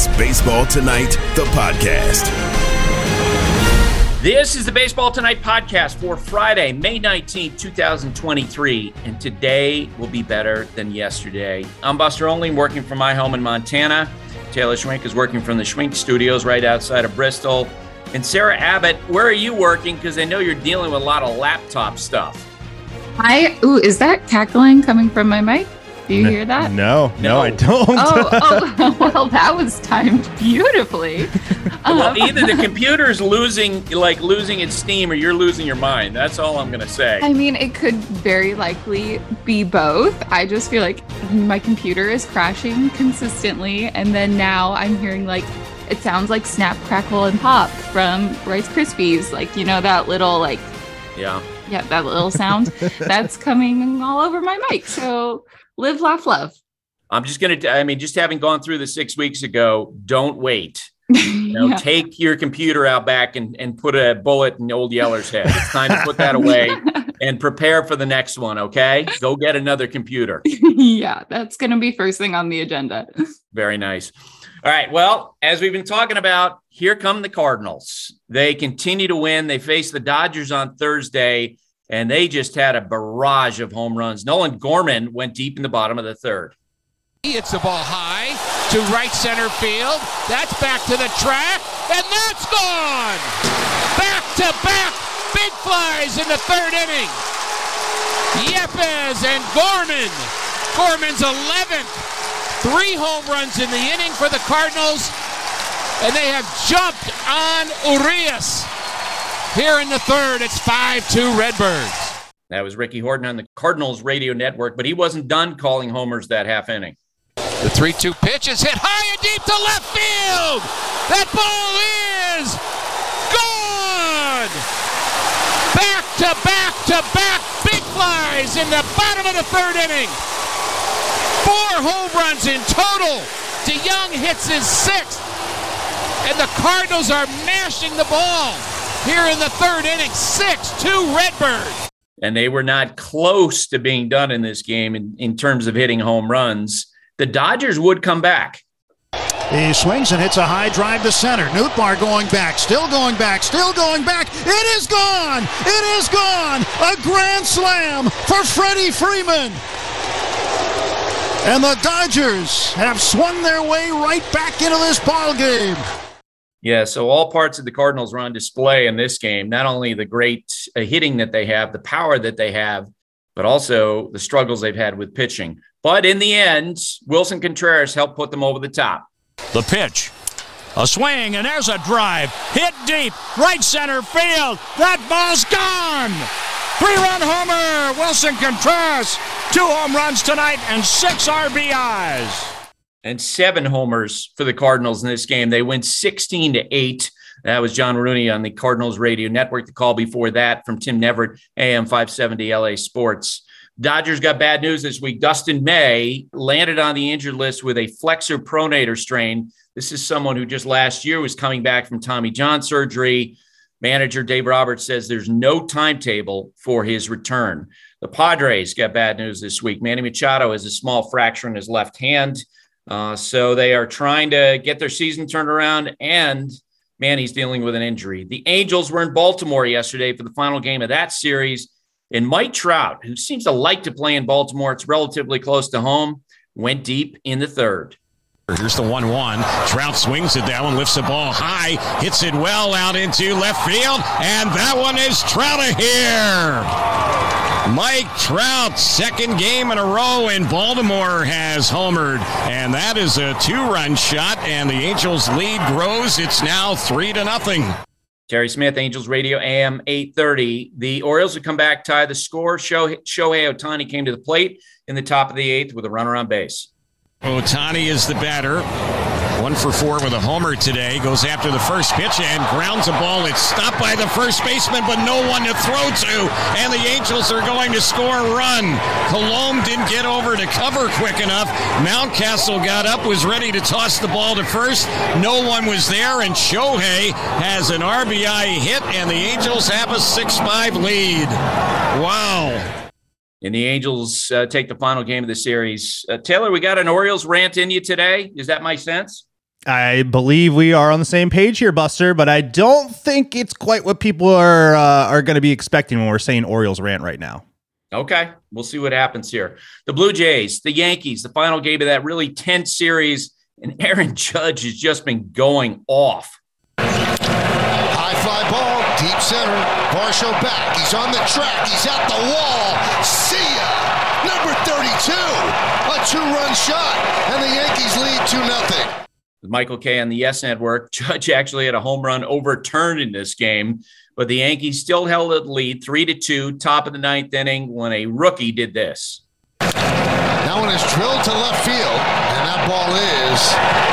is Baseball Tonight, the podcast. This is the Baseball Tonight podcast for Friday, May 19th, 2023. And today will be better than yesterday. I'm Buster Olney, working from my home in Montana. Taylor Schwenk is working from the Schwenk Studios right outside of Bristol. And Sarah Abbott, where are you working? Because I know you're dealing with a lot of laptop stuff. Hi. Ooh, is that cackling coming from my mic? Do you hear that? No, no, No. I don't. Oh, oh, well, that was timed beautifully. Well, Um, either the computer's losing, like losing its steam, or you're losing your mind. That's all I'm going to say. I mean, it could very likely be both. I just feel like my computer is crashing consistently, and then now I'm hearing like it sounds like snap, crackle, and pop from Rice Krispies. Like you know that little like Yeah. yeah that little sound that's coming all over my mic. So live, laugh, love. I'm just going to, I mean, just having gone through the six weeks ago, don't wait. You know, Yeah. take your computer out back and, and put a bullet in old Yeller's head. It's time to put that away and prepare for the next one. Okay. Go get another computer. yeah, that's going to be first thing on the agenda. Very nice. All right. Well, as we've been talking about, here come the Cardinals. They continue to win. They face the Dodgers on Thursday, and they just had a barrage of home runs. Nolan Gorman went deep in the bottom of the third. Hits the ball high to right center field. That's back to the track, and that's gone. Back to back, big flies in the third inning. Yepez and Gorman. Gorman's 11th. Three home runs in the inning for the Cardinals, and they have jumped on Urias. Here in the third, it's 5-2 Redbirds. That was Ricky Horton on the Cardinals radio network, but he wasn't done calling homers that half inning. The 3 2 pitch is hit high and deep to left field. That ball is gone. Back to back to back big flies in the bottom of the third inning. Four home runs in total. DeJong hits his sixth. And the Cardinals are mashing the ball here in the third inning. 6 2 Redbirds. And they were not close to being done in this game in, in terms of hitting home runs. The Dodgers would come back. He swings and hits a high drive to center. Nootbaar going back, still going back, still going back. It is gone! It is gone! A grand slam for Freddie Freeman! And the Dodgers have swung their way right back into this ball game. Yeah, so all parts of the Cardinals were on display in this game. Not only the great uh, hitting that they have, the power that they have, but also the struggles they've had with pitching. But in the end, Willson Contreras helped put them over the top. The pitch. A swing, and there's a drive. Hit deep, right center field. That ball's gone. Three run homer. Willson Contreras. Two home runs tonight and six RBIs. And seven homers for the Cardinals in this game. They win 16 to 8. That was John Rooney on the Cardinals radio network. The call before that from Tim Neverett, AM 570 LA Sports. Dodgers got bad news this week. Dustin May landed on the injured list with a flexor pronator strain. This is someone who just last year was coming back from Tommy John surgery. Manager Dave Roberts says there's no timetable for his return. The Padres got bad news this week. Manny Machado has a small fracture in his left hand. Uh, so they are trying to get their season turned around, and Manny's dealing with an injury. The Angels were in Baltimore yesterday for the final game of that series. And Mike Trout, who seems to like to play in Baltimore, it's relatively close to home, went deep in the third. Here's the 1 1. Trout swings it down, and lifts the ball high, hits it well out into left field, and that one is Trout here. Mike Trout, second game in a row in Baltimore, has homered, and that is a two-run shot. And the Angels' lead grows. It's now three to nothing. Terry Smith, Angels Radio, AM 830. The Orioles would come back, tie the score. Shohei Shohei Ohtani came to the plate in the top of the eighth with a runner on base. Ohtani is the batter. One for four with a homer today. Goes after the first pitch and grounds a ball. It's stopped by the first baseman, but no one to throw to. And the Angels are going to score a run. Coulombe didn't get over to cover quick enough. Mountcastle got up, was ready to toss the ball to first. No one was there, and Shohei has an RBI hit, and the Angels have a 6 5 lead. Wow. And the Angels uh, take the final game of the series. Uh, Taylor, we got an Orioles rant in you today. Is that my sense? I believe we are on the same page here, Buster, but I don't think it's quite what people are uh, are going to be expecting when we're saying Orioles rant right now. Okay, we'll see what happens here. The Blue Jays, the Yankees, the final game of that really tense series, and Aaron Judge has just been going off. High fly ball, deep center. Varsho back. He's on the track. He's at the wall. See ya. Number 32. A two-run shot, and the Yankees lead 2 nothing. Michael Kay on the Yes Network, Judge actually had a home run overturned in this game, but the Yankees still held the lead three to two, top of the ninth inning, when a rookie did this. That one is drilled to left field, and that ball is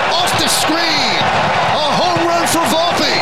off the screen. A home run for Volpe.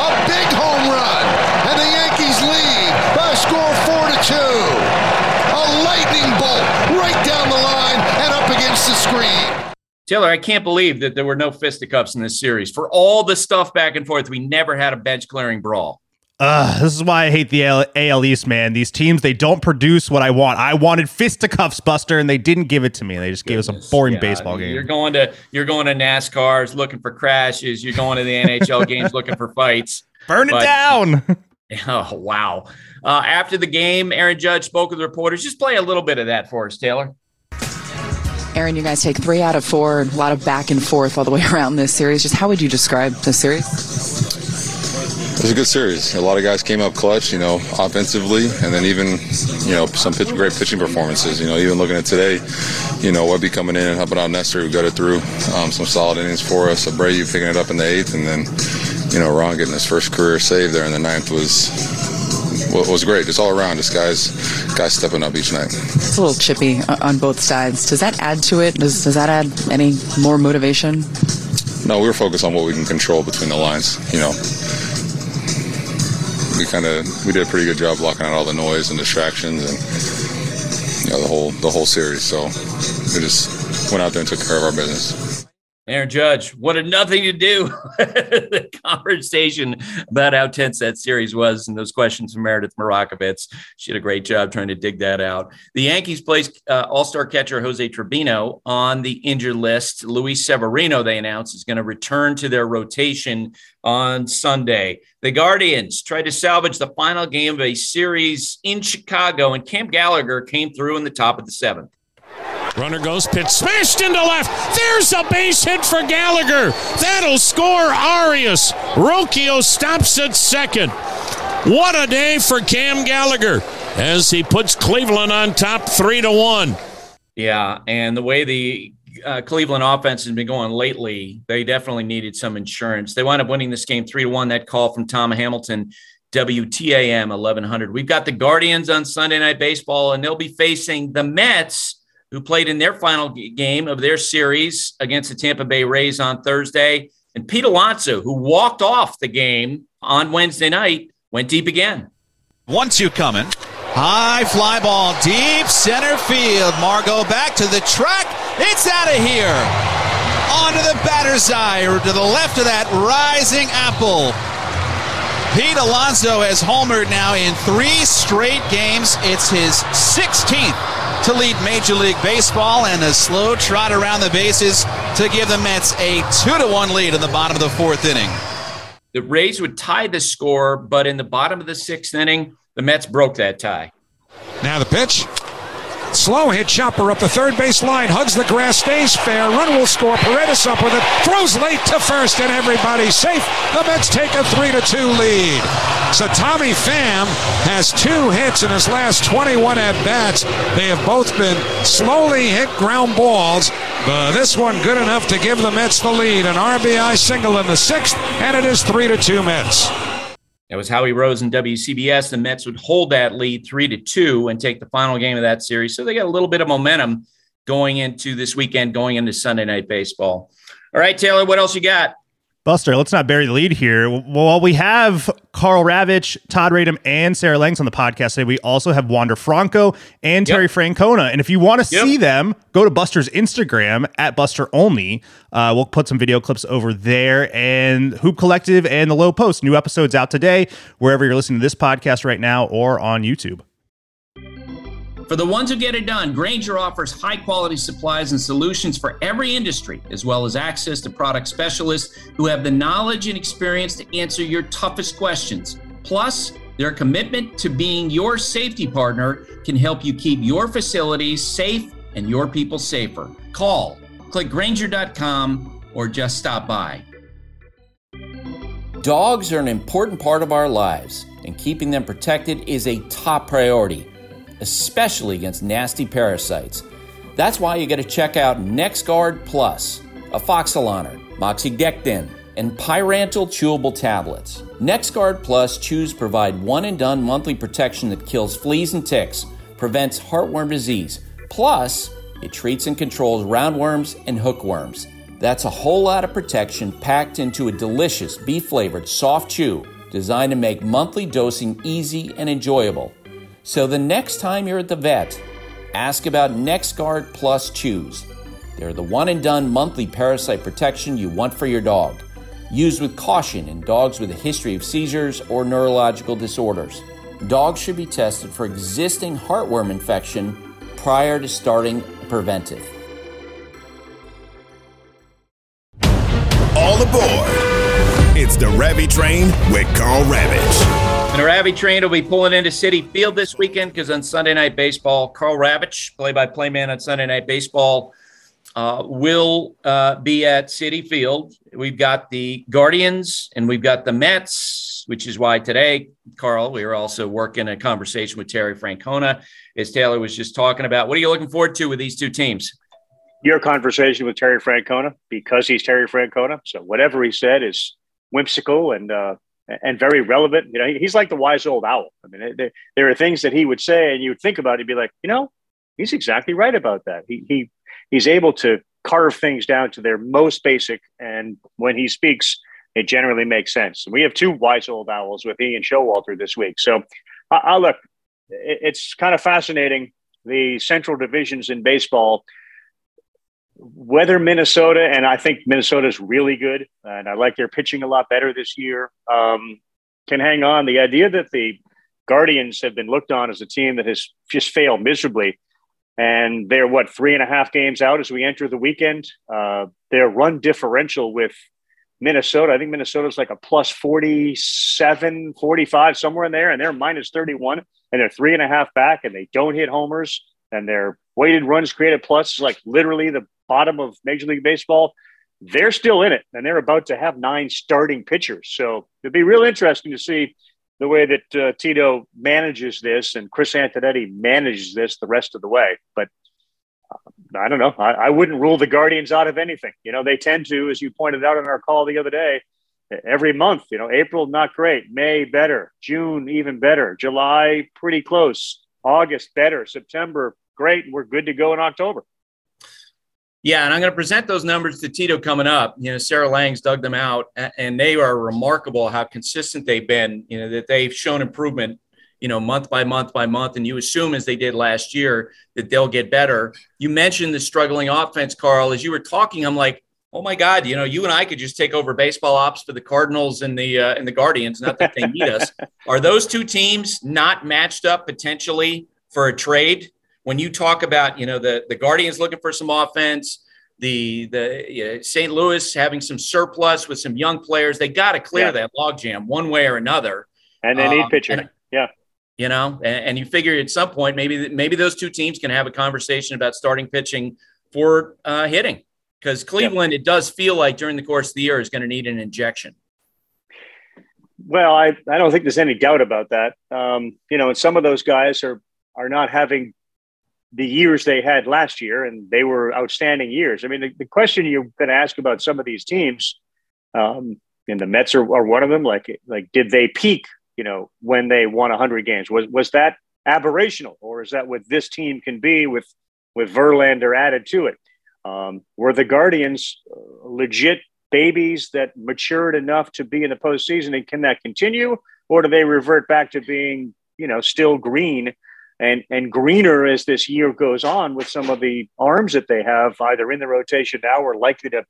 A big home run. And the Yankees lead by a score 4 to 2. A lightning bolt right down the line and up against the screen. Taylor, I can't believe that there were no fisticuffs in this series. For all the stuff back and forth, we never had a bench clearing brawl. Uh, this is why I hate the AL East, man. These teams, they don't produce what I want. I wanted fisticuffs, Buster, and they didn't give it to me. They just Goodness, gave us a boring yeah, baseball game. You're going to you're going to NASCARs looking for crashes. You're going to the NHL games looking for fights. Burn but, it down. Oh wow! Uh, after the game, Aaron Judge spoke with reporters. Just play a little bit of that for us, Taylor. Aaron, you guys take three out of four, a lot of back and forth all the way around this series. Just how would you describe the series? It was a good series. A lot of guys came up clutch, you know, offensively, and then even, you know, some pitch, great pitching performances. You know, even looking at today, you know, Webby coming in and helping out Nestor, who got it through um, some solid innings for us. Abreu picking it up in the eighth, and then, you know, Ron getting his first career save there in the ninth was was great. Just all around, just guys, guys stepping up each night. It's a little chippy on both sides. Does that add to it? Does does that add any more motivation? No, we were focused on what we can control between the lines. You know, we kind of we did a pretty good job blocking out all the noise and distractions and you know the whole the whole series. So we just went out there and took care of our business. Aaron Judge wanted nothing to do the conversation about how tense that series was and those questions from Meredith Marakovits. She did a great job trying to dig that out. The Yankees placed uh, all-star catcher Jose Trevino on the injured list. Luis Severino, they announced, is going to return to their rotation on Sunday. The Guardians tried to salvage the final game of a series in Chicago, and Cam Gallagher came through in the top of the seventh. Runner goes, pitch smashed into left. There's a base hit for Gallagher. That'll score Arias. Rocchio stops at second. What a day for Cam Gallagher as he puts Cleveland on top three to one. Yeah, and the way the uh, Cleveland offense has been going lately, they definitely needed some insurance. They wound up winning this game three to one. That call from Tom Hamilton, WTAM 1100. We've got the Guardians on Sunday Night Baseball, and they'll be facing the Mets who played in their final game of their series against the Tampa Bay Rays on Thursday, and Pete Alonso, who walked off the game on Wednesday night, went deep again. One two coming. High fly ball, deep center field. Margot back to the track. It's out of here. Onto the batter's eye, or to the left of that rising apple. Pete Alonso has homered now in three straight games. It's his 16th to lead Major League Baseball and a slow trot around the bases to give the Mets a 2 to 1 lead in the bottom of the fourth inning. The Rays would tie the score, but in the bottom of the sixth inning, the Mets broke that tie. Now the pitch. Slow hit chopper up the third base line, hugs the grass, stays fair. Run will score. Paredes up with it, throws late to first, and everybody's safe. The Mets take a three to two lead. So Tommy Pham has two hits in his last 21 at bats. They have both been slowly hit ground balls. But this one good enough to give the Mets the lead. An RBI single in the sixth, and it is three to two Mets. That was Howie Rose and WCBS. The Mets would hold that lead three to two and take the final game of that series. So they got a little bit of momentum going into this weekend, going into Sunday night baseball. All right, Taylor, what else you got? Buster, let's not bury the lead here. While we have Karl Ravech, Todd Radom, and Sarah Langs on the podcast today, we also have Wander Franco and Terry yep. Francona. And if you want to yep. see them, go to Buster's Instagram at Buster Olney. Uh, we'll put some video clips over there. And Hoop Collective and The Low Post, new episodes out today, wherever you're listening to this podcast right now or on YouTube. For the ones who get it done, Grainger offers high quality supplies and solutions for every industry, as well as access to product specialists who have the knowledge and experience to answer your toughest questions. Plus, their commitment to being your safety partner can help you keep your facilities safe and your people safer. Call, click Grainger.com, or just stop by. Dogs are an important part of our lives, and keeping them protected is a top priority especially against nasty parasites. That's why you got to check out NexGard Plus, afoxolaner, moxidectin, and pyrantel chewable tablets. NexGard Plus chews provide one and done monthly protection that kills fleas and ticks, prevents heartworm disease, plus it treats and controls roundworms and hookworms. That's a whole lot of protection packed into a delicious beef flavored soft chew designed to make monthly dosing easy and enjoyable. So the next time you're at the vet, ask about NexGard Plus Chews. They're the one and done monthly parasite protection you want for your dog. Used with caution in dogs with a history of seizures or neurological disorders. Dogs should be tested for existing heartworm infection prior to starting preventive. All aboard! It's the Ravi Train with Karl Ravech. The Ravi train will be pulling into Citi Field this weekend because on Sunday Night Baseball, Karl Ravech, play-by-play man on Sunday Night Baseball, uh, will uh, be at Citi Field. We've got the Guardians and we've got the Mets, which is why today, Carl, we are also working a conversation with Terry Francona, as Taylor was just talking about. What are you looking forward to with these two teams? Your conversation with Terry Francona because he's Terry Francona. So whatever he said is whimsical and uh, and very relevant. You know, he's like the wise old owl. I mean, there, there are things that he would say, and you would think about it, and be like, you know, he's exactly right about that. He he he's able to carve things down to their most basic, and when he speaks, it generally makes sense. we have two wise old owls with Ian Showalter this week. So, I, I look, it, it's kind of fascinating. The central divisions in baseball whether Minnesota, and I think Minnesota is really good, and I like their pitching a lot better this year, um, can hang on. The idea that the Guardians have been looked on as a team that has just failed miserably, and they're what three and a half games out as we enter the weekend. Uh, their run differential with Minnesota, I think Minnesota's like a plus 47, 45, somewhere in there, and they're minus 31, and they're three and a half back, and they don't hit homers, and their weighted runs created plus is like literally the bottom of Major League Baseball, they're still in it and they're about to have nine starting pitchers. So it'd be real interesting to see the way that uh, Tito manages this and Chris Antonetti manages this the rest of the way. But uh, I don't know. I, I, wouldn't rule the Guardians out of anything. You know, they tend to, as you pointed out in our call the other day, every month, you know, April, not great. May, better. June, even better. July, pretty close. August, better. September, great. We're good to go in October. Yeah, and I'm going to present those numbers to Tito coming up. You know, Sarah Langs dug them out, and they are remarkable how consistent they've been. You know, that they've shown improvement, you know, month by month by month. And you assume, as they did last year, that they'll get better. You mentioned the struggling offense, Karl. As you were talking, I'm like, oh my God, you know, you and I could just take over baseball ops for the Cardinals and the uh, and the Guardians. Not that they need us. Are those two teams not matched up potentially for a trade? When you talk about, you know, the, the Guardians looking for some offense, the the you know, St. Louis having some surplus with some young players, they got to clear yeah. that logjam one way or another. And they need um, pitching. And, yeah. You know, and, and, you figure at some point maybe maybe those two teams can have a conversation about starting pitching for uh, hitting because Cleveland, yeah. it does feel like during the course of the year is going to need an injection. Well, I, I don't think there's any doubt about that. Um, you know, and some of those guys are are not having the years they had last year, and they were outstanding years. I mean, the, the question you're going to ask about some of these teams, um, and the Mets are, are one of them. Like, like did they peak? You know, when they won 100 games, was was that aberrational, or is that what this team can be with with Verlander added to it? Um, were the Guardians uh, legit babies that matured enough to be in the postseason, and can that continue, or do they revert back to being, you know, still green and and greener as this year goes on with some of the arms that they have either in the rotation now or likely to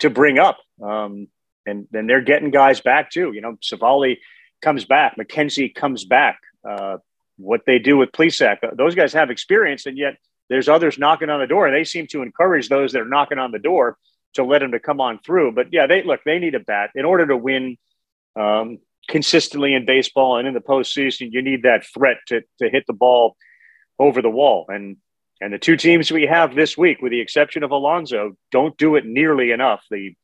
to bring up. Um, and then they're getting guys back too. You know, Civale comes back, McKenzie comes back. Uh, what they do with Plesac. Those guys have experience, and yet there's others knocking on the door. And they seem to encourage those that are knocking on the door to let them to come on through. But yeah, they look. They need a bat in order to win um, consistently in baseball and in the postseason. You need that threat to to hit the ball over the wall. And and the two teams we have this week, with the exception of Alonso, don't do it nearly enough. The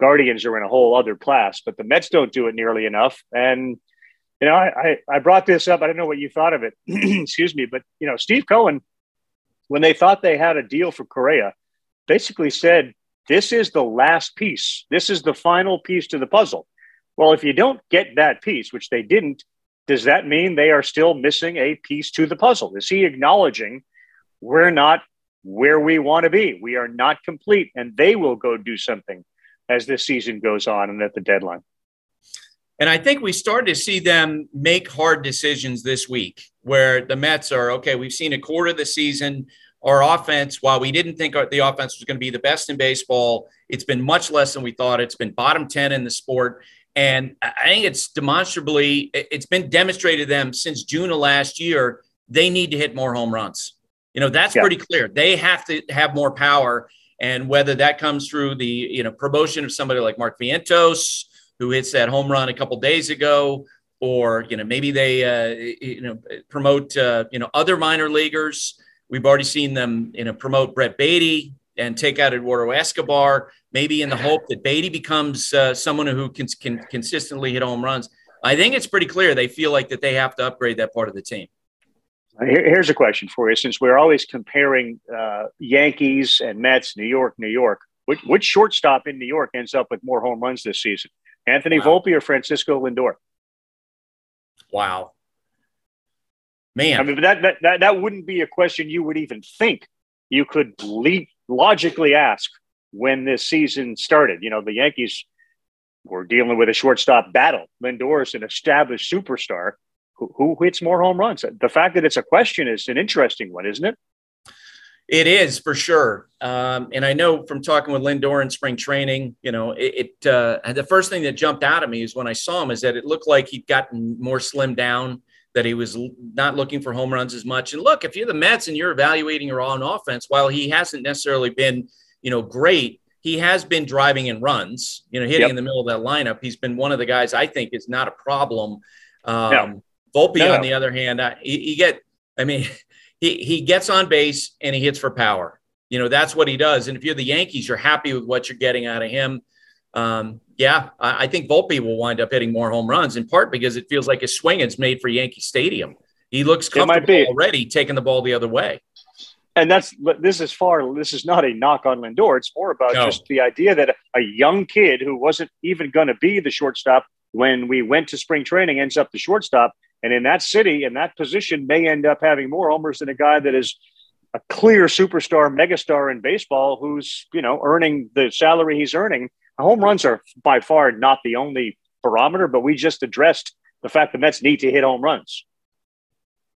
Guardians are in a whole other class, but the Mets don't do it nearly enough. And you know, I, I, I brought this up. I don't know what you thought of it. Excuse me, but you know, Steve Cohen, when they thought they had a deal for Correa, basically said, "This is the last piece. This is the final piece to the puzzle." Well, if you don't get that piece, which they didn't, does that mean they are still missing a piece to the puzzle? Is he acknowledging we're not where we want to be? We are not complete, and they will go do something as this season goes on and at the deadline. And I think we started to see them make hard decisions this week where the Mets are okay, we've seen a quarter of the season. Our offense, while we didn't think the offense was going to be the best in baseball, it's been much less than we thought. It's been bottom 10 in the sport. And I think it's demonstrably, it's been demonstrated to them since June of last year, they need to hit more home runs. You know, that's yeah. pretty clear. They have to have more power. And whether that comes through the, you know, promotion of somebody like Mark Vientos, who hits that home run a couple days ago, or you know maybe they uh, you know promote uh, you know other minor leaguers. We've already seen them you know promote Brett Baty and take out Eduardo Escobar, maybe in the hope that Baty becomes uh, someone who can, can consistently hit home runs. I think it's pretty clear they feel like that they have to upgrade that part of the team. here's a question for you: Since we're always comparing uh, Yankees and Mets, New York, New York, which, which shortstop in New York ends up with more home runs this season? Anthony wow. Volpe or Francisco Lindor? Wow. Man. I mean, that, that, that, that wouldn't be a question you would even think you could le- logically ask when this season started. You know, the Yankees were dealing with a shortstop battle. Lindor is an established superstar. Who, who hits more home runs? The fact that it's a question is an interesting one, isn't it? It is for sure. Um, and I know from talking with Lindor in spring training, you know, it, it uh, the first thing that jumped out at me is when I saw him is that it looked like he'd gotten more slimmed down, that he was not looking for home runs as much. And look, if you're the Mets and you're evaluating your own offense, while he hasn't necessarily been, you know, great, he has been driving in runs, you know, hitting yep. in the middle of that lineup. He's been one of the guys I think is not a problem. Um, no. Volpe, no. on the other hand, I, you get, I mean, he he gets on base and he hits for power. You know, that's what he does. And if you're the Yankees, you're happy with what you're getting out of him. Um, yeah, I, I, think Volpe will wind up hitting more home runs in part because it feels like his swing is made for Yankee Stadium. He looks comfortable already taking the ball the other way. And that's this is far. This is not a knock on Lindor. It's more about no. just the idea that a young kid who wasn't even going to be the shortstop when we went to spring training ends up the shortstop and in that city, in that position, may end up having more homers than a guy that is a clear superstar, megastar in baseball who's, you know, earning the salary he's earning. Home runs are by far not the only barometer, but we just addressed the fact the Mets need to hit home runs.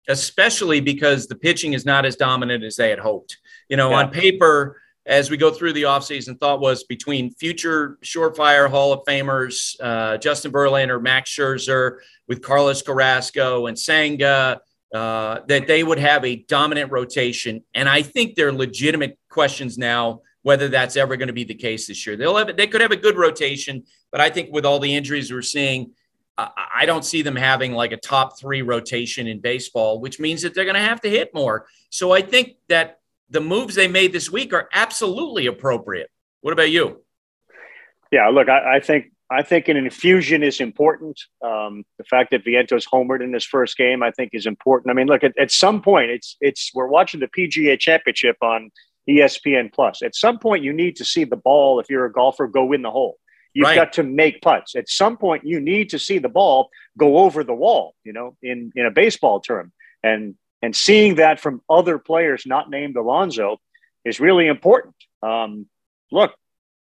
Especially because the pitching is not as dominant as they had hoped. You know, yeah. on paper, as we go through the offseason, thought was between future surefire Hall of Famers, uh, Justin Verlander, Max Scherzer, with Carlos Carrasco and Senga, uh, that they would have a dominant rotation. And I think there are legitimate questions now whether that's ever going to be the case this year. They'll have they could have a good rotation, but I think with all the injuries we're seeing, I don't see them having like a top three rotation in baseball, which means that they're going to have to hit more. So I think that the moves they made this week are absolutely appropriate. What about you? Yeah, look, I, I think I think an infusion is important. Um, the fact that Vientos homered in his first game, I think, is important. I mean, look, at, at some point, it's it's we're watching the PGA Championship on ESPN Plus. At some point, you need to see the ball if you're a golfer go in the hole. You've right. got to make putts. At some point, you need to see the ball go over the wall. You know, in in a baseball term, and and seeing that from other players not named Alonso is really important. Um, look,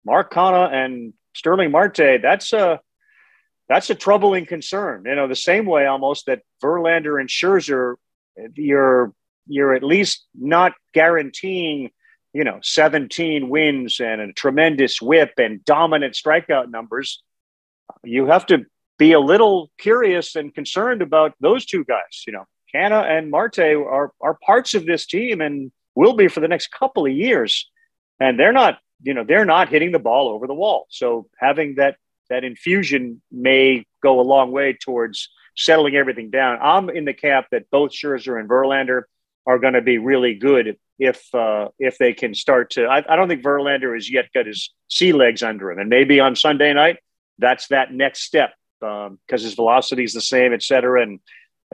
Mark Canha and Starling Marte, that's a that's a troubling concern. You know, the same way almost that Verlander and Scherzer, you're you're at least not guaranteeing, you know, 17 wins and a tremendous whip and dominant strikeout numbers. You have to be a little curious and concerned about those two guys. You know, Canha and Marte are are parts of this team and will be for the next couple of years. And they're not, you know, they're not hitting the ball over the wall. So having that that infusion may go a long way towards settling everything down. I'm in the camp that both Scherzer and Verlander are going to be really good if uh, if they can start to. I, I don't think Verlander has yet got his sea legs under him, and maybe on Sunday night that's that next step because um, his velocity is the same, et cetera, and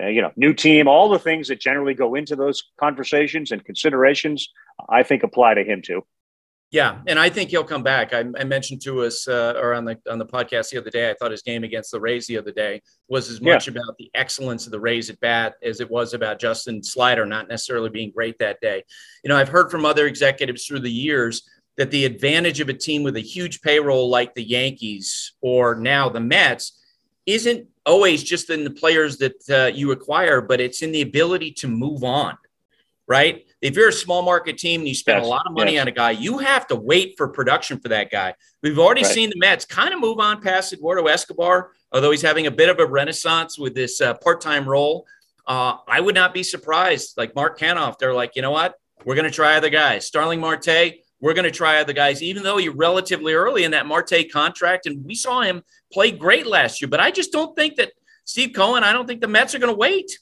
uh, you know, new team, all the things that generally go into those conversations and considerations, I think apply to him too. Yeah, and I think he'll come back. I, I mentioned to us uh, or on the on the podcast the other day. I thought his game against the Rays the other day was as much yeah. about the excellence of the Rays at bat as it was about Justin Slider not necessarily being great that day. You know, I've heard from other executives through the years that the advantage of a team with a huge payroll like the Yankees or now the Mets isn't always just in the players that uh, you acquire, but it's in the ability to move on, right? If you're a small market team and you spend yes, a lot of money yes. on a guy, you have to wait for production for that guy. We've already right. seen the Mets kind of move on past Eduardo Escobar, although he's having a bit of a renaissance with this uh, part-time role. Uh, I would not be surprised. Like Mark Canha, they're like, you know what? We're going to try other guys. Starling Marte, we're going to try other guys, even though you're relatively early in that Marte contract. And we saw him play great last year. But I just don't think that Steve Cohen, I don't think the Mets are going to wait.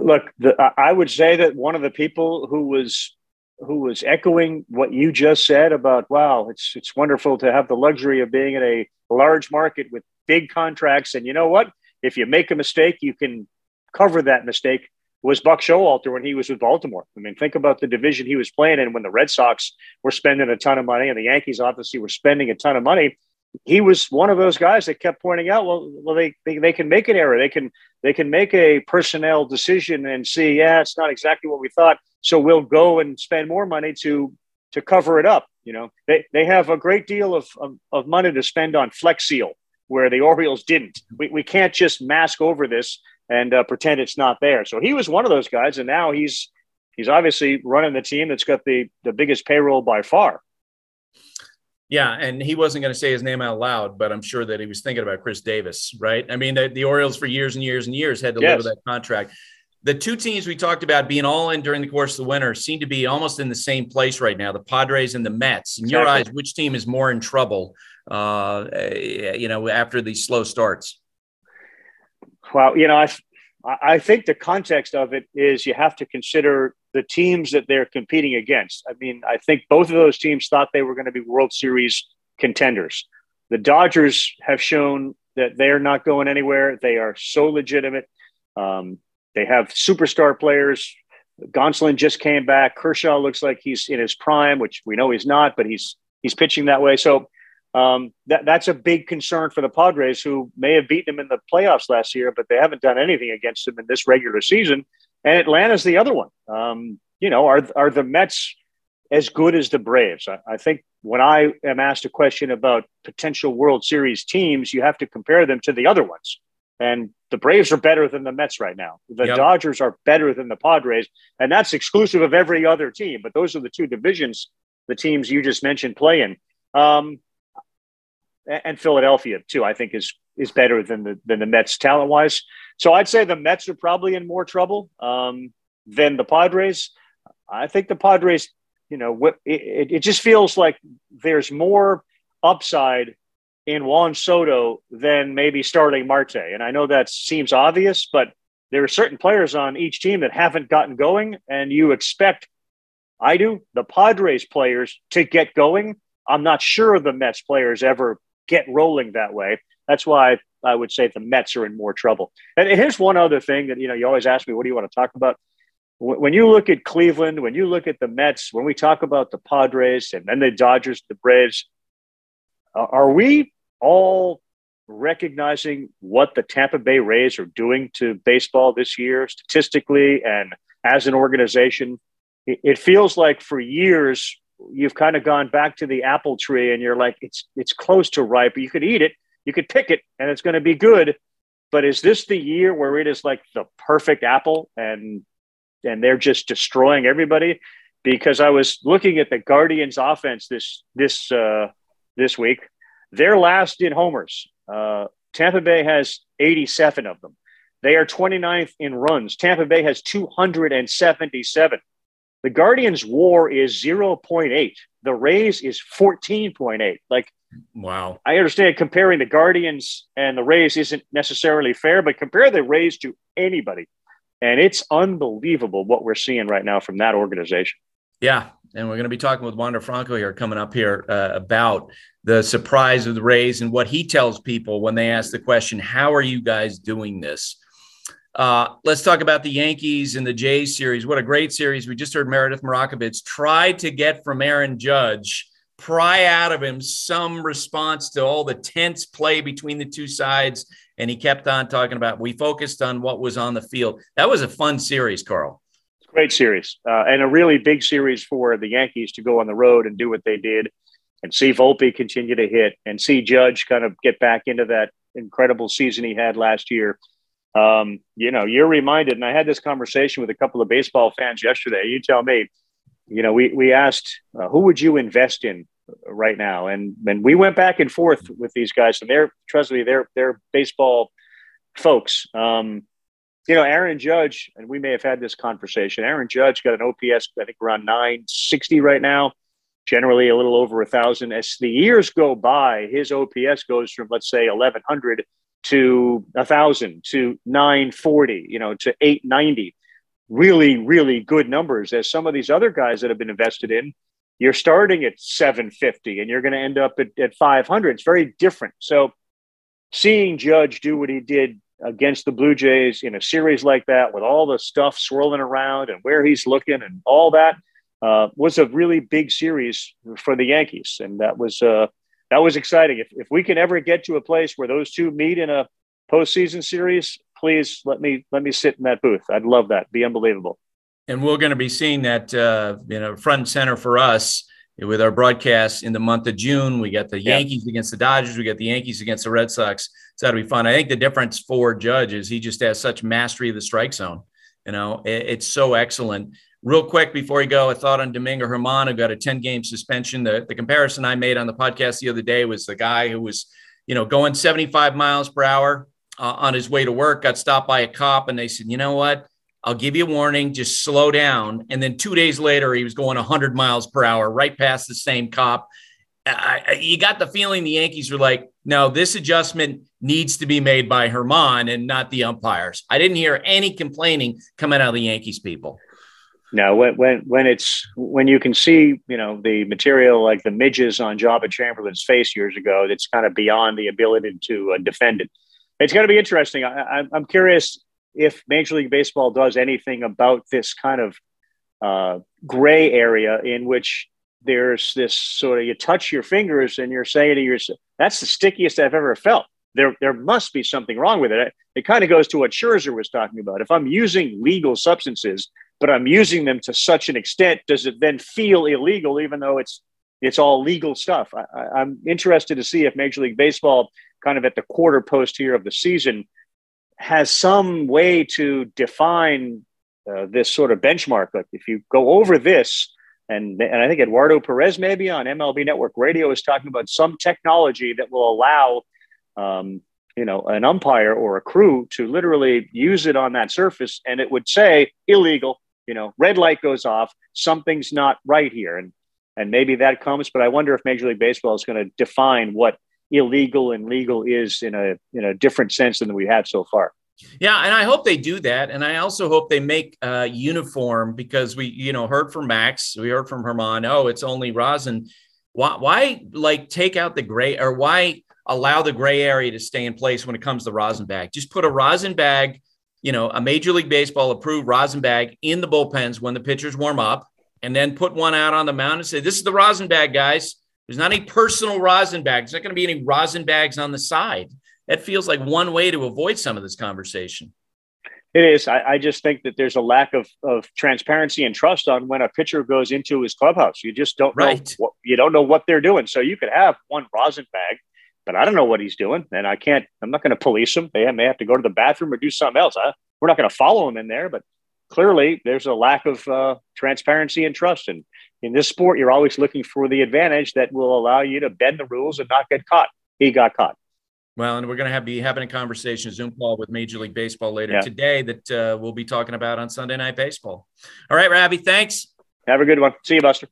Look, the, I would say that one of the people who was who was echoing what you just said about wow, it's it's wonderful to have the luxury of being in a large market with big contracts, and you know what? If you make a mistake, you can cover that mistake was Buck Showalter when he was with Baltimore. I mean, think about the division he was playing in when the Red Sox were spending a ton of money and the Yankees obviously were spending a ton of money. He was one of those guys that kept pointing out, well, well, they, they, they can make an error. They can they can make a personnel decision and see, yeah, it's not exactly what we thought. So we'll go and spend more money to to cover it up. You know, they, they have a great deal of, of, of money to spend on Flex Seal, where the Orioles didn't. We, we can't just mask over this and uh, pretend it's not there. So he was one of those guys, and now he's he's obviously running the team that's got the the biggest payroll by far. Yeah, and he wasn't going to say his name out loud, but I'm sure that he was thinking about Chris Davis, right? I mean, the, the Orioles for years and years and years had to yes. live with that contract. The two teams we talked about being all in during the course of the winter seem to be almost in the same place right now: the Padres and the Mets. In exactly. your eyes, which team is more in trouble? Uh, you know, after these slow starts. Well, you know, I I think the context of it is you have to consider the teams that they're competing against. I mean, I think both of those teams thought they were going to be World Series contenders. The Dodgers have shown that they're not going anywhere. They are so legitimate. Um, they have superstar players. Gonsolin just came back. Kershaw looks like he's in his prime, which we know he's not, but he's he's pitching that way. So um, that that's a big concern for the Padres, who may have beaten them in the playoffs last year, but they haven't done anything against them in this regular season. And Atlanta's the other one. Um, you know, are are the Mets as good as the Braves? I, I, think when I am asked a question about potential World Series teams, you have to compare them to the other ones. And the Braves are better than the Mets right now. The yep. Dodgers are better than the Padres, and that's exclusive of every other team. But those are the two divisions the teams you just mentioned play in. Um, and Philadelphia too. I think is is better than the than the Mets talent wise. So I'd say the Mets are probably in more trouble um, than the Padres. I think the Padres, you know, it, it just feels like there's more upside in Juan Soto than maybe Starling Marte. And I know that seems obvious, but there are certain players on each team that haven't gotten going, and you expect, I do, the Padres players to get going. I'm not sure the Mets players ever get rolling that way. That's why I would say the Mets are in more trouble. And here's one other thing that you know you always ask me, what do you want to talk about? When you look at Cleveland, when you look at the Mets, when we talk about the Padres and then the Dodgers, the Braves, are we all recognizing what the Tampa Bay Rays are doing to baseball this year, statistically and as an organization? It feels like for years you've kind of gone back to the apple tree and you're like it's it's close to ripe but you could eat it you could pick it and it's going to be good but is this the year where it is like the perfect apple and and they're just destroying everybody because i was looking at the guardians offense this this uh this week they're last in homers uh tampa bay has 87 of them They are 29th in runs. Tampa Bay has 277. The Guardians' WAR is 0.8. The Rays is 14.8. Like, wow. I understand comparing the Guardians and the Rays isn't necessarily fair, but compare the Rays to anybody. And it's unbelievable what we're seeing right now from that organization. Yeah. And we're going to be talking with Wander Franco here coming up here uh, about the surprise of the Rays and what he tells people when they ask the question, How are you guys doing this? Uh, let's talk about the Yankees and the Jays series. What a great series. We just heard Meredith Marakovits try to get from Aaron Judge, pry out of him some response to all the tense play between the two sides. And he kept on talking about we focused on what was on the field. That was a fun series, Karl. Great series uh, and a really big series for the Yankees to go on the road and do what they did and see Volpe continue to hit and see Judge kind of get back into that incredible season he had last year um, you know, you're reminded, and I had this conversation with a couple of baseball fans yesterday. You tell me, you know, we we asked uh, who would you invest in right now, and and we went back and forth with these guys, and they're trust me, they're they're baseball folks. Um, you know, Aaron Judge, and we may have had this conversation. Aaron Judge got an OPS, I think around 960 right now, generally a little over a thousand. As the years go by, his OPS goes from let's say 1100 to a thousand to 940 you know to 890 really really good numbers. As some of these other guys that have been invested in you're starting at 750 and you're going to end up at, at 500 it's very different. So seeing judge do what he did against the blue jays in a series like that with all the stuff swirling around and where he's looking and all that uh, was a really big series for the yankees. And that was uh, that was exciting. If, if we can ever get to a place where those two meet in a postseason series, please let me let me sit in that booth. I'd love that. Be unbelievable. And we're going to be seeing that uh, you know front and center for us with our broadcast in the month of June. We got the Yankees against the Dodgers. We got the Yankees against the Red Sox. So that'll be fun. I think the difference for Judge is he just has such mastery of the strike zone. You know, it, it's so excellent. Real quick before you go, a thought on Domingo Germán, who got a 10 game suspension. The, the comparison I made on the podcast the other day was the guy who was, you know, going 75 miles per hour uh, on his way to work, got stopped by a cop, and they said, you know what? I'll give you a warning, just slow down. And then two days later, he was going 100 miles per hour right past the same cop. I, you got the feeling the Yankees were like, no, this adjustment needs to be made by Germán and not the umpires. I didn't hear any complaining coming out of the Yankees people. No, when when when it's when you can see you know the material like the midges on Joba Chamberlain's face years ago, that's kind of beyond the ability to uh, defend it. It's going to be interesting. I, am curious if Major League Baseball does anything about this kind of uh, gray area in which there's this sort of you touch your fingers and you're saying to yourself, "That's the stickiest I've ever felt." There, there must be something wrong with it. It, it kind of goes to what Scherzer was talking about. If I'm using legal substances but I'm using them to such an extent, does it then feel illegal, even though it's it's all legal stuff? I, am interested to see if Major League Baseball, kind of at the quarter post here of the season, has some way to define uh, this sort of benchmark. Like if you go over this, and and I think Eduardo Perez maybe on MLB Network Radio is talking about some technology that will allow. Um, you know, an umpire or a crew to literally use it on that surface, and it would say illegal, you know, red light goes off, something's not right here. And and maybe that comes, but I wonder if Major League Baseball is going to define what illegal and legal is in a in a different sense than we had so far. Yeah, and I hope they do that, and I also hope they make uh, uniform because we, you know, heard from Max, we heard from Germán. Oh, it's only rosin. Why, why, like, take out the gray, or why allow the gray area to stay in place when it comes to rosin bag? Just put a rosin bag you know, a Major League Baseball approved rosin bag in the bullpens when the pitchers warm up, and then put one out on the mound and say, "This is the rosin bag, guys." There's not any personal rosin bags. There's not going to be any rosin bags on the side. That feels like one way to avoid some of this conversation. It is. I, I, just think that there's a lack of, of transparency and trust on when a pitcher goes into his clubhouse. You just don't right. know what you don't know what they're doing. So you could have one rosin bag but I don't know what he's doing, and I can't. I'm not going to police him. They may have to go to the bathroom or do something else. I, we're not going to follow him in there, but clearly there's a lack of uh, transparency and trust. And in this sport, you're always looking for the advantage that will allow you to bend the rules and not get caught. He got caught. Well, and we're going to have, be having a conversation, Zoom call with Major League Baseball later yeah. today that uh, we'll be talking about on Sunday Night Baseball. All right, Ravi, thanks. Have a good one. See you, Buster.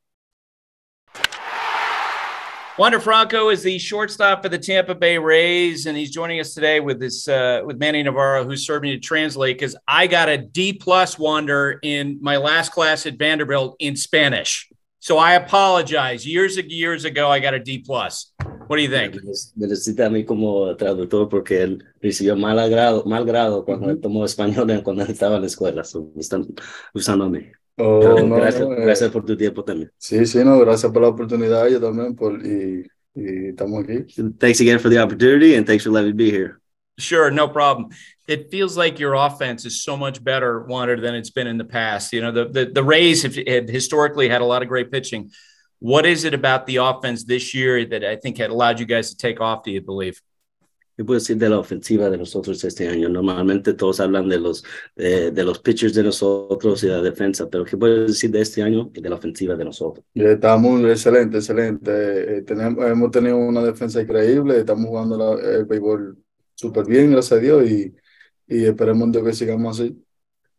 Wander Franco is the shortstop for the Tampa Bay Rays, and he's joining us today with this uh, with Manny Navarro, who's serving to translate because I got a D plus Wander in my last class at Vanderbilt in Spanish. So I apologize. Years years ago, I got a D plus. What do you think? Me necesita a mí como traductor porque él recibió mal grado, mal grado cuando tomó español cuando estaba en la escuela. So, están usando a mí. Oh, no, gracias, no, eh, gracias por tu tiempo también. Sí, sí, no, gracias por la oportunidad yo también por, y, y estamos aquí. Thanks again for the opportunity and thanks for letting me be here. Sure, no problem. It feels like your offense is so much better, Wander, than it's been in the past. You know, the the, the Rays have, have historically had a lot of great pitching. What is it about the offense this year that I think had allowed you guys to take off? Do you believe? ¿Qué puedo decir de la ofensiva de nosotros este año? Normalmente todos hablan de los, de, de los pitchers de nosotros y la defensa, pero ¿qué puedes decir de este año y de la ofensiva de nosotros? Estamos excelente, excelente. Eh, tenemos, hemos tenido una defensa increíble, estamos jugando la, el béisbol súper bien, gracias a Dios, y, y esperemos que sigamos así.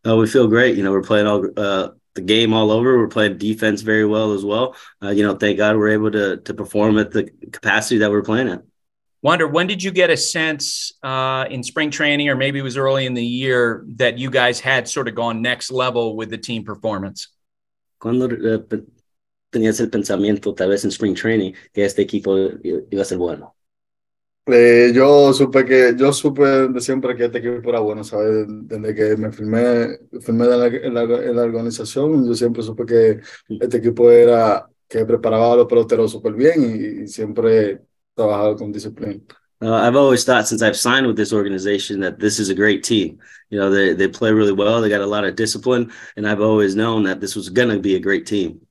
Uh, we feel great. You know, we're playing all uh, the game all over. We're playing defense very well as well. Uh, you know, thank God we're able to to perform at the capacity that we're playing at. Wander, when did you get a sense uh, in spring training, or maybe it was early in the year, that you guys had sort of gone next level with the team performance? Cuando uh, tenías el pensamiento, tal vez en spring training, que este equipo iba a ser bueno? Eh, yo supe que yo supe de siempre que este equipo era bueno, ¿sabes? Desde que me firmé, firmé en la, en, la, en la organización, yo siempre supe que este equipo era que preparaba a los peloteros súper bien y, y siempre trabajado con disciplina. Uh, I've always thought since I've signed with this organization that this is a great team. You know, they, they play really well. They got a lot of discipline. And I've always known that this was going to be a great team.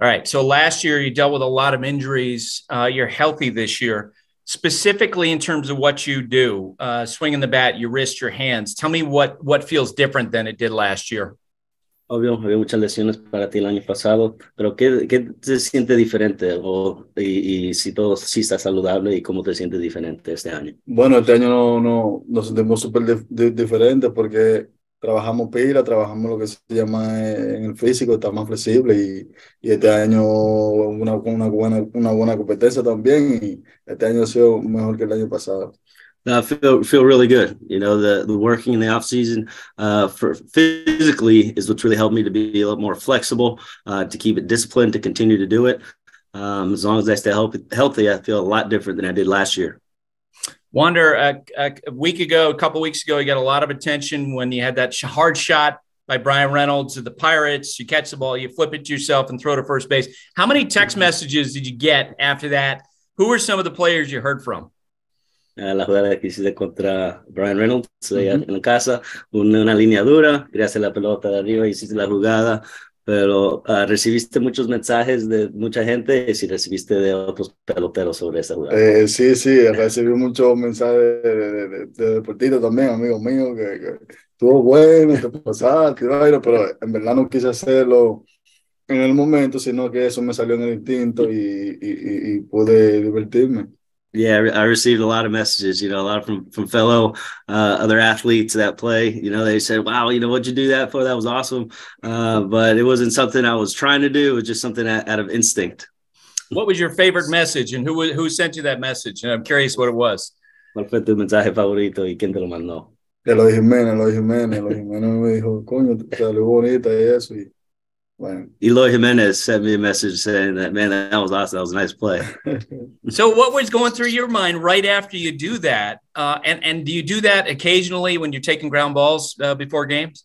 All right. So last year you dealt with a lot of injuries. Uh, you're healthy this year, specifically in terms of what you do, uh, swinging the bat, your wrist, your hands. Tell me what what feels different than it did last year. Obvio, había muchas lesiones para ti el año pasado, pero ¿qué, qué te siente diferente? O, y, y, si todo si está saludable y cómo te sientes diferente este año? Bueno, este año no, no nos sentimos súper diferentes porque trabajamos pila, trabajamos lo que se llama en el físico, está más flexible y, y este año una, una, buena, una buena competencia también y este año ha sido mejor que el año pasado. Uh, feel feel really good. You know, the the working in the off season uh, for physically is what's really helped me to be a little more flexible, uh, to keep it disciplined, to continue to do it. Um, as long as I stay healthy, healthy, I feel a lot different than I did last year. Wander, uh, a week ago, a couple weeks ago, you got a lot of attention when you had that hard shot by Bryan Reynolds of the Pirates. You catch the ball, you flip it to yourself and throw to first base. How many text messages did you get after that? Who were some of the players you heard from? La jugada que hiciste contra Brian Reynolds uh -huh. en la casa, una, una, línea dura, querías la pelota de arriba, hiciste la jugada, pero uh, recibiste muchos mensajes de mucha gente y si recibiste de otros peloteros sobre esa jugada. Eh, sí, sí, recibí muchos mensajes de, de, de, de deportistas también, amigos míos, que, que estuvo bueno, te pasaste, pero en verdad no quise hacerlo en el momento, sino que eso me salió en el instinto y, y, y pude divertirme. Yeah, I received a lot of messages, you know, a lot from from fellow uh, other athletes that play. You know, they said, "Wow, you know, what'd you do that for? That was awesome." Uh, but it wasn't something I was trying to do. It was just something out, out of instinct. What was your favorite message, and who who sent you that message? And I'm curious what it was. ¿Cuál fue tu mensaje favorito y quién te lo mandó? Eloy Jiménez, Eloy Jiménez, Eloy Jiménez me dijo, coño, te salió bonita y eso. Y Wow. Eloy Jimenez sent me a message saying that, man, that was awesome. That was a nice play. so, what was going through your mind right after you do that? Uh, and, and do you do that occasionally when you're taking ground balls uh, before games?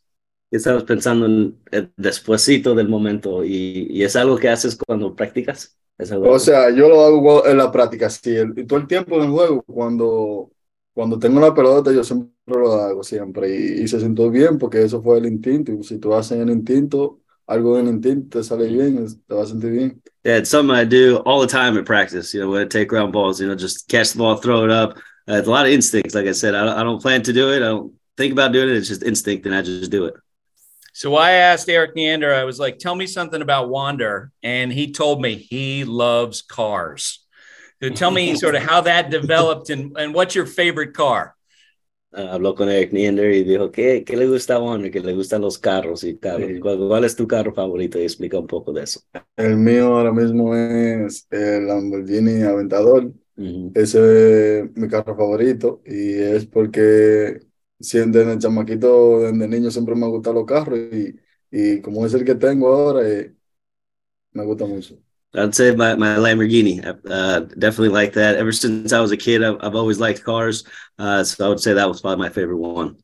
Estabas pensando en el despuésito del momento y, y, es algo que haces cuando practicas. O sea, yo lo hago en la práctica, sí, el, todo el tiempo en el juego, cuando, cuando tengo la pelota, yo siempre lo hago, siempre, y, y se siento bien porque eso fue el instinto, y si tú haces el instinto, algo en instinto te sale bien, te vas a sentir bien. Yeah, it's something I do all the time at practice. You know, when I take ground balls, you know, just catch the ball, throw it up. Uh, it's a lot of instincts. Like I said, I don't, I don't plan to do it. I don't think about doing it. It's just instinct, and I just do it. So I asked Erik Neander. I was like, "Tell me something about Wander," and he told me he loves cars. So tell me sort of how that developed and, and what's your favorite car? Habló con Eric Niender y dijo, ¿qué, ¿qué le gusta a Warner? Que le gustan los carros y carros. ¿Cuál, ¿Cuál, es tu carro favorito? Y explica un poco de eso. El mío ahora mismo es el Lamborghini Aventador. Uh -huh. Ese es mi carro favorito y es porque desde el chamaquito, desde niño siempre me han gustado los carros y, y como es el que tengo ahora, eh, me gusta mucho. I'd say my, my Lamborghini. Uh, definitely like that. Ever since I was a kid, I've, I've always liked cars. Uh, so I would say that was probably my favorite one.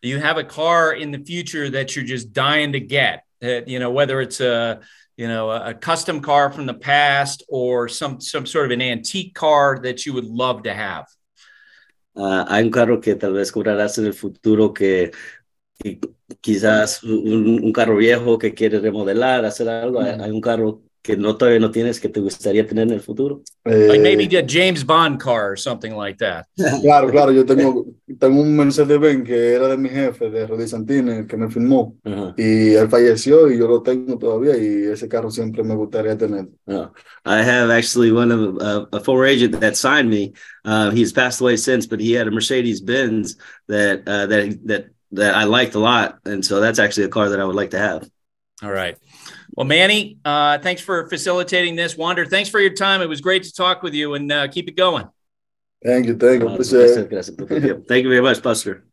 Do you have a car in the future that you're just dying to get? That you know, whether it's a you know a custom car from the past or some some sort of an antique car that you would love to have. Uh, hay un carro que tal vez comprarás en el futuro que quizás un, un, carro viejo que quiere remodelar, hacer algo. Mm. Hay un carro que no todavía no tienes que te gustaría tener en el futuro? Eh, like maybe a James Bond car or something like that. Claro, claro, yo tengo, tengo un Mercedes-Benz que era de mi jefe, de Rudy Santin, que me firmó, uh -huh. y él falleció y yo lo tengo todavía y ese carro siempre me gustaría tener. Uh, I have actually one of uh, a former agent that signed me. Uh, he's passed away since, but he had a Mercedes-Benz that uh, that that that I liked a lot, and so that's actually a car that I would like to have. All right. Well, Manny, uh, thanks for facilitating this. Wander, thanks for your time. It was great to talk with you and uh, keep it going. Thank you. Thank you. Uh, gracias, gracias. thank you very much, Buster.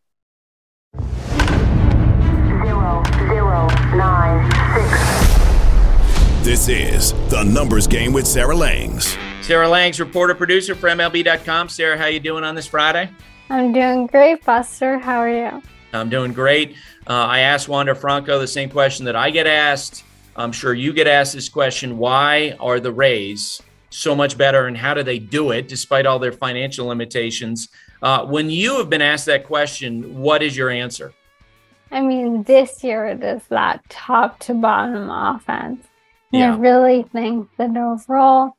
Zero, zero, nine, six. This is the numbers game with Sarah Langs. Sarah Langs, reporter producer for MLB.com. Sarah, how you doing on this Friday? I'm doing great, Buster. How are you? I'm doing great. Uh, I asked Wander Franco the same question that I get asked. I'm sure you get asked this question why are the Rays so much better and how do they do it despite all their financial limitations? Uh, when you have been asked that question, what is your answer? I mean, this year it is that top to bottom offense. Yeah. I really think that overall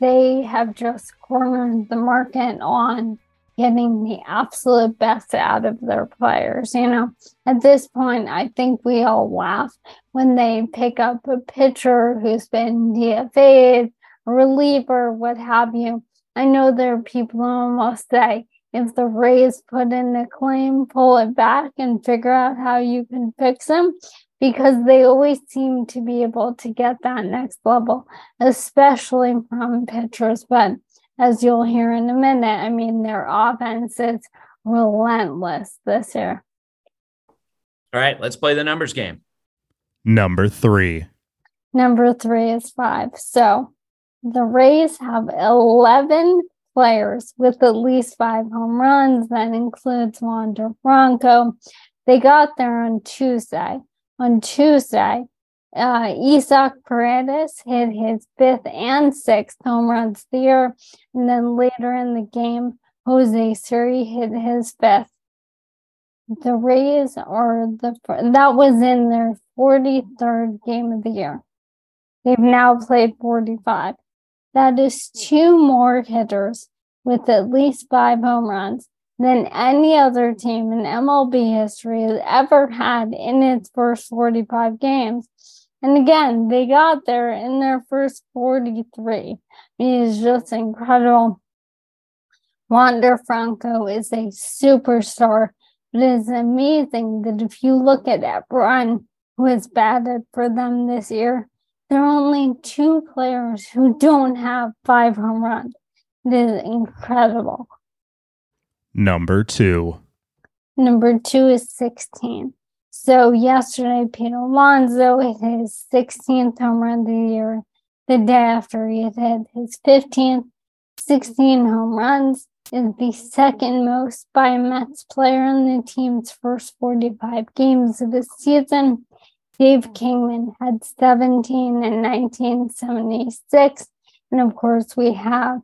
they have just cornered the market on getting the absolute best out of their players. You know, at this point, I think we all laugh when they pick up a pitcher who's been DFA'd, reliever, what have you. I know there are people who almost say, if the Rays put in a claim, pull it back and figure out how you can fix them because they always seem to be able to get that next level, especially from pitchers. But as you'll hear in a minute, I mean, their offense is relentless this year. All right, let's play the numbers game. Number three. Number three is five. So the Rays have 11 players with at least five home runs. That includes Wander Franco. They got there on Tuesday. On Tuesday, uh, Isaac Paredes hit his fifth and sixth home runs the year. And then later in the game, Jose Siri hit his fifth. The Rays are the that was in their 43rd game of the year. They've now played 45. That is two more hitters with at least five home runs than any other team in MLB history has ever had in its first 45 games. And again, they got there in their first 43. It is just incredible. Wander Franco is a superstar. It is amazing that if you look at everyone who has batted for them this year, there are only two players who don't have five home runs. It is incredible. Number two. Number two is 16. So yesterday, Pete Alonso hit his 16th home run of the year. The day after he had hit his 15th, 16 home runs is the second most by a Mets player in the team's first 45 games of the season. Dave Kingman had 17 in 1976. And of course, we have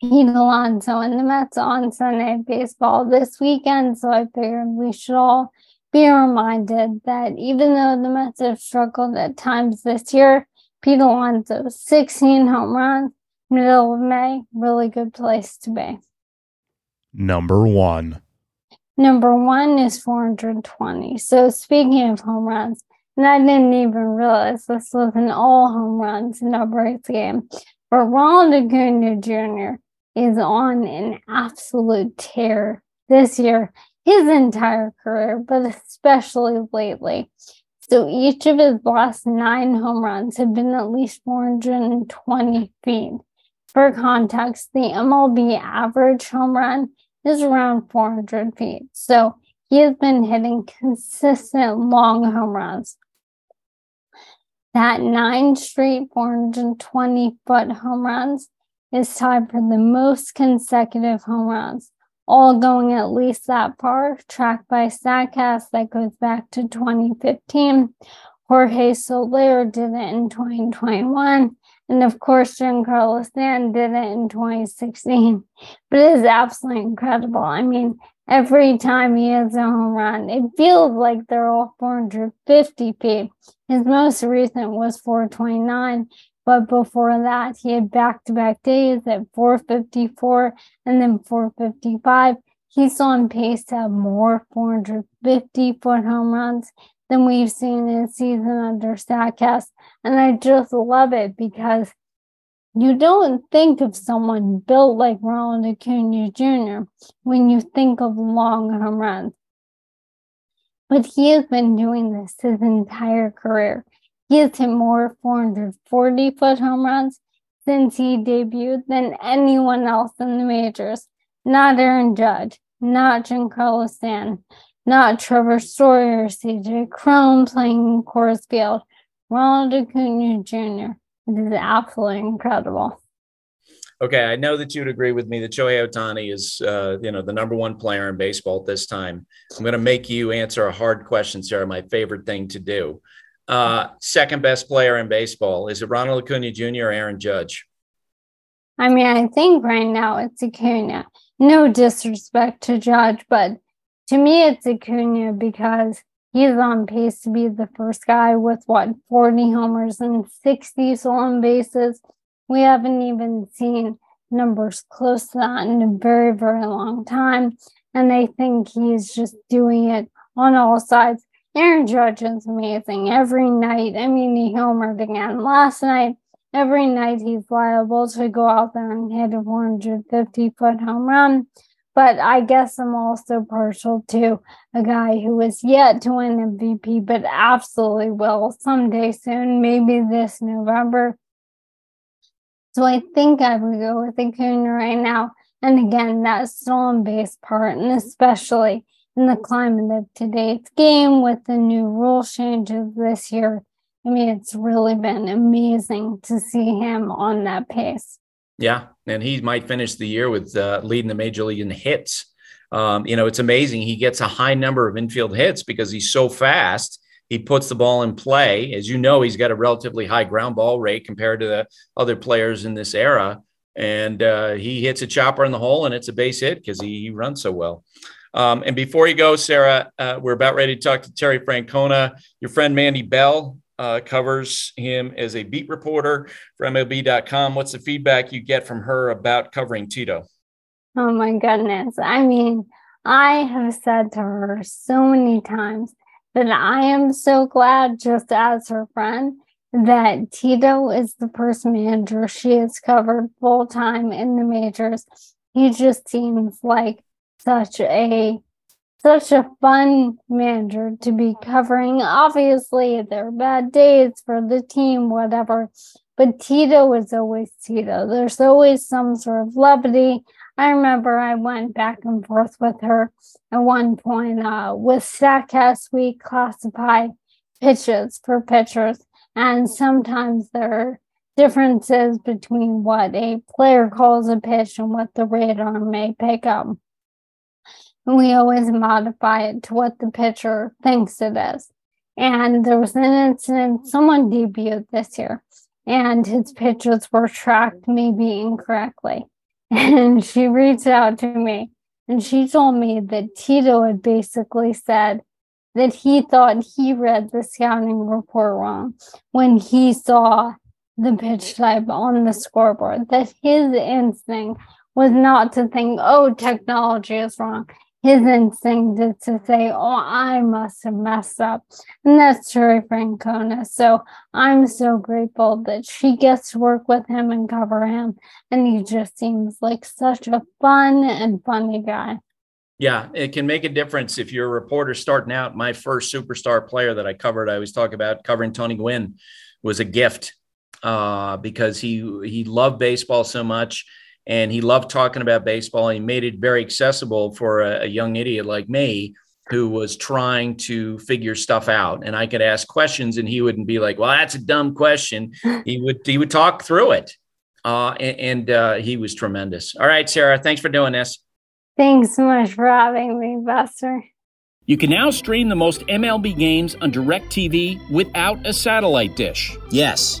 Pete Alonso and the Mets on Sunday Baseball this weekend. So I figured we should all be reminded that even though the Mets have struggled at times this year, Pete Alonso, 16 home runs, middle of May, really good place to be. Number one. Number one is 420. So speaking of home runs, and I didn't even realize this was an all home runs in a Braves game. But Ronald Acuna Jr. is on an absolute tear this year, his entire career, but especially lately. So each of his last nine home runs have been at least 420 feet. For context, the MLB average home run is around 400 feet. So he has been hitting consistent long home runs. That nine straight 420 foot home runs is tied for the most consecutive home runs, all going at least that far, tracked by StatCast that goes back to 2015. Jorge Soler did it in 2021. And of course, Giancarlo Stanton did it in 2016. But it is absolutely incredible. I mean, every time he hits a home run, it feels like they're all 450 feet. His most recent was 429, but before that, he had back to back days at 454 and then 455. He's on pace to have more 450 foot home runs than we've seen in season under StatCast. And I just love it because you don't think of someone built like Ronald Acuna Jr. when you think of long home runs. But he has been doing this his entire career. He has hit more 440 foot home runs since he debuted than anyone else in the majors. Not Aaron Judge, not Giancarlo Stanton, not Trevor Story or CJ Cron playing in Coors Field. Ronald Acuna Jr. It is absolutely incredible. Okay, I know that you'd agree with me that Shohei Ohtani is, uh, you know, the number one player in baseball at this time. I'm going to make you answer a hard question, Sarah. My favorite thing to do. Uh, second best player in baseball is it Ronald Acuna Jr. or Aaron Judge? I mean, I think right now it's Acuna. No disrespect to Judge, but to me, it's Acuna because he's on pace to be the first guy with what 40 homers and 60 stolen bases we haven't even seen numbers close to that in a very, very long time. And I think he's just doing it on all sides. Aaron Judge is amazing every night. I mean, he homered again last night. Every night he's liable to go out there and hit a 450 foot home run. But I guess I'm also partial to a guy who is yet to win MVP, but absolutely will someday soon, maybe this November. So I think I would go with Acuna right now. And again, that stolen base part, and especially in the climate of today's game with the new rule changes this year. I mean, it's really been amazing to see him on that pace. Yeah, and he might finish the year with uh, leading the major league in hits. Um, you know, it's amazing. He gets a high number of infield hits because he's so fast he puts the ball in play. As you know, he's got a relatively high ground ball rate compared to the other players in this era. And uh, he hits a chopper in the hole and it's a base hit because he, he, runs so well. Um, and before you go, Sarah, uh, we're about ready to talk to Terry Francona. Your friend Mandy Bell uh, covers him as a beat reporter for MLB.com. What's the feedback you get from her about covering Tito? Oh my goodness. I mean, I have said to her so many times that I am so glad, just as her friend, that Tito is the first manager she has covered full time in the majors. He just seems like such a such a fun manager to be covering. Obviously, there are bad days for the team, whatever, but Tito is always Tito. There's always some sort of levity. I remember I went back and forth with her at one point. Uh, with StatCast, we classify pitches for pitchers, and sometimes there are differences between what a player calls a pitch and what the radar may pick up. We always modify it to what the pitcher thinks it is. And there was an incident, someone debuted this year, and his pitches were tracked maybe incorrectly and she reached out to me and she told me that Tito had basically said that he thought he read the scouting report wrong when he saw the pitch type on the scoreboard, that his instinct was not to think, oh, technology is wrong. His instinct is to say, Oh, I must have messed up. And that's Terry Francona. So I'm so grateful that she gets to work with him and cover him. And he just seems like such a fun and funny guy. Yeah, it can make a difference if you're a reporter starting out. My first superstar player that I covered, I always talk about covering Tony Gwynn, was a gift uh, because he he loved baseball so much and he loved talking about baseball. He made it very accessible for a, a young idiot like me who was trying to figure stuff out. And i could ask questions and he wouldn't be like well that's a dumb question. He would he would talk through it. Uh, and, and uh, he was tremendous. All right sarah thanks for doing this. Thanks so much for having me buster. You can now stream the most mlb games on directv without a satellite dish. Yes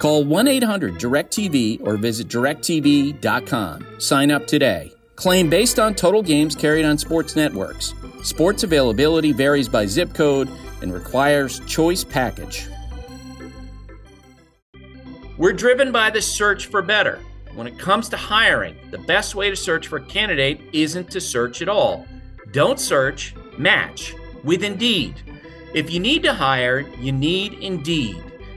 Call 1 800 DirecTV or visit directv.com. Sign up today. Claim based on total games carried on sports networks. Sports availability varies by zip code and requires choice package. We're driven by the search for better. When it comes to hiring, the best way to search for a candidate isn't to search at all. Don't search, match with Indeed. If you need to hire, you need Indeed.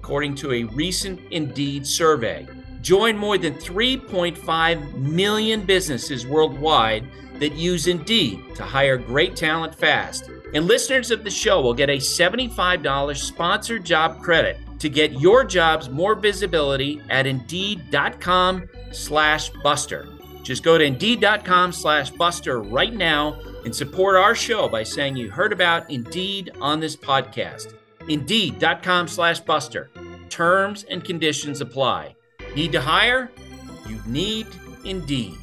according to a recent Indeed survey. Join more than 3.5 million businesses worldwide that use Indeed to hire great talent fast. And listeners of the show will get a $75 sponsored job credit to get your jobs more visibility at Indeed.com slash Buster. Just go to Indeed.com slash Buster right now and support our show by saying you heard about Indeed on this podcast. Indeed.com slash Buster. Terms and conditions apply. Need to hire? You need Indeed.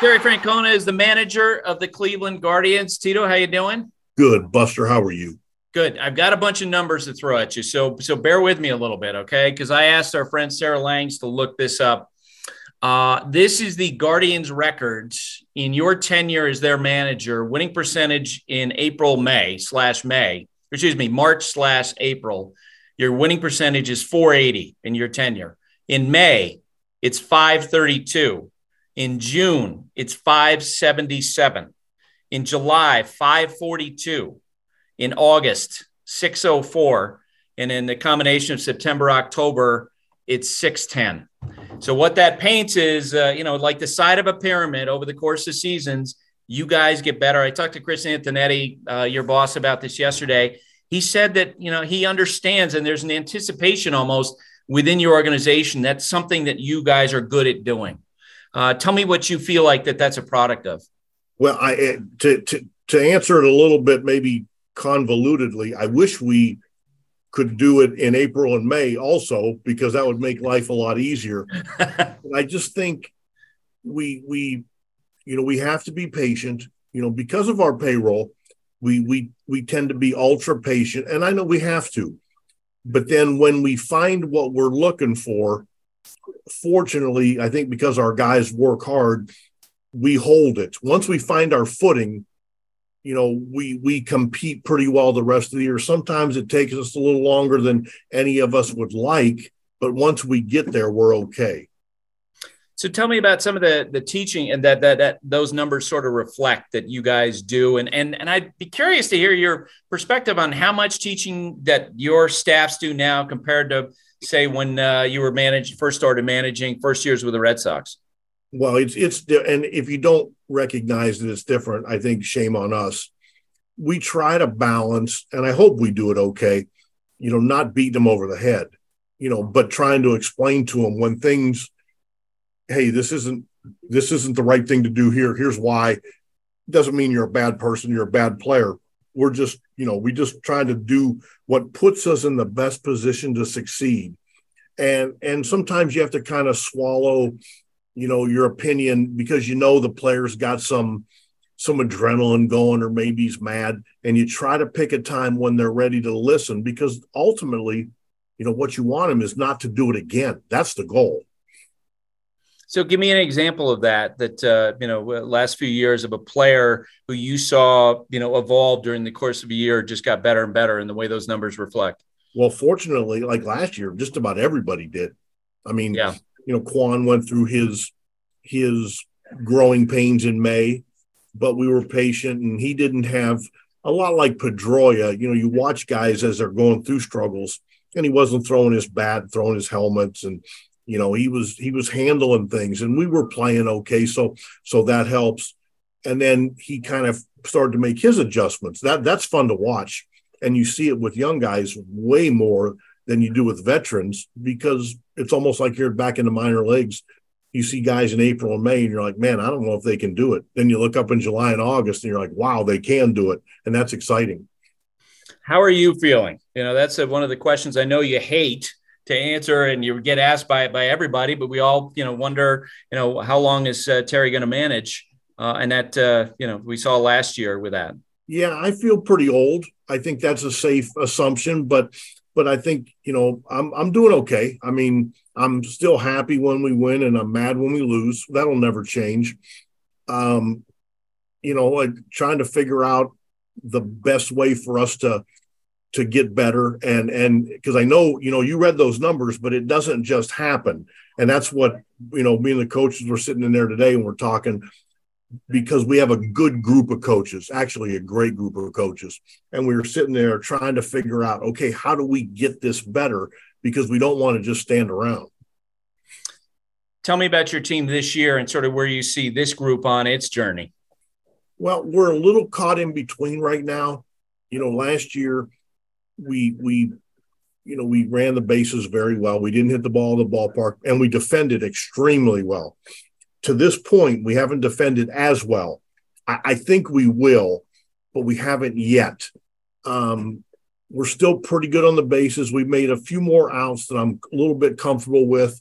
Terry Francona is the manager of the Cleveland Guardians. Tito, how you doing? Good, Buster. How are you? Good. I've got a bunch of numbers to throw at you, so so bear with me a little bit, okay? Because I asked our friend Sarah Langs to look this up. Uh, this is the Guardians records in your tenure as their manager, winning percentage in April, May slash May, excuse me, March slash April. Your winning percentage is 480 in your tenure. In May, it's 532. In June, it's 577. In July, 542. In August, 604. And in the combination of September, October, it's 610. So what that paints is, uh, you know, like the side of a pyramid over the course of seasons, you guys get better. I talked to Chris Antonetti, uh, your boss, about this yesterday. He said that, you know, he understands and there's an anticipation almost within your organization. That's something that you guys are good at doing. Uh, tell me what you feel like that that's a product of. Well, I eh, to, to to answer it a little bit maybe convolutedly, I wish we could do it in April and May also because that would make life a lot easier. I just think we we you know we have to be patient. You know because of our payroll, we we we tend to be ultra patient, and I know we have to. But then when we find what we're looking for, fortunately, I think because our guys work hard, we hold it. Once we find our footing, you know we we compete pretty well the rest of the year. Sometimes it takes us a little longer than any of us would like but once we get there we're okay. So tell me about some of the the teaching and that that, that those numbers sort of reflect that you guys do. And and and I'd be curious to hear your perspective on how much teaching that your staffs do now compared to say when uh, you were managed first started managing first years with the Red Sox well, it's it's and if you don't recognize that it's different, I think shame on us. we try to balance, and I hope we do it okay, you know, not beating them over the head, you know, but trying to explain to them when things, hey, this isn't this isn't the right thing to do here. Here's why. Doesn't mean you're a bad person, you're a bad player. We're just, you know, we just trying to do what puts us in the best position to succeed. And and sometimes you have to kind of swallow, you know, your opinion because you know the player's got some some adrenaline going or maybe he's mad and you try to pick a time when they're ready to listen because ultimately you know what you want them is not to do it again. That's the goal. So give me an example of that that uh, you know last few years of a player who you saw you know evolve during the course of a year just got better and better in the way those numbers reflect. Well fortunately like last year just about everybody did. I mean yeah you know Kwan went through his his growing pains in may but we were patient and he didn't have a lot like Pedroia. You know, you watch guys as they're going through struggles and he wasn't throwing his bat, throwing his helmets and you know, he was he was handling things and we were playing okay. So so that helps. And then he kind of started to make his adjustments. That that's fun to watch. And you see it with young guys way more than you do with veterans because it's almost like you're back in the minor leagues you see guys in April and May, and you're like, man, I don't know if they can do it. Then you look up in July and August, and you're like, wow, they can do it, and that's exciting. How are you feeling? You know, that's a, one of the questions I know you hate to answer, and you get asked by by everybody, but we all, you know, wonder, you know, how long is uh, Terry going to manage? Uh, and that, uh, you know, we saw last year with that. Yeah, I feel pretty old. I think that's a safe assumption, but but I think you know I'm I'm doing okay. I mean, I'm still happy when we win, and I'm mad when we lose. That'll never change. Um, you know, like trying to figure out the best way for us to to get better, and and because I know you know you read those numbers, but it doesn't just happen, and that's what you know. Me and the coaches were sitting in there today, and we're talking because we have a good group of coaches, actually a great group of coaches. And we were sitting there trying to figure out, okay, how do we get this better? Because we don't want to just stand around. Tell me about your team this year and sort of where you see this group on its journey. Well, we're a little caught in between right now. You know, last year we we you know, we ran the bases very well. We didn't hit the ball in the ballpark and we defended extremely well to this point, we haven't defended as well. I, I think we will, but we haven't yet. Um, we're still pretty good on the bases. We've made a few more outs that I'm a little bit comfortable with,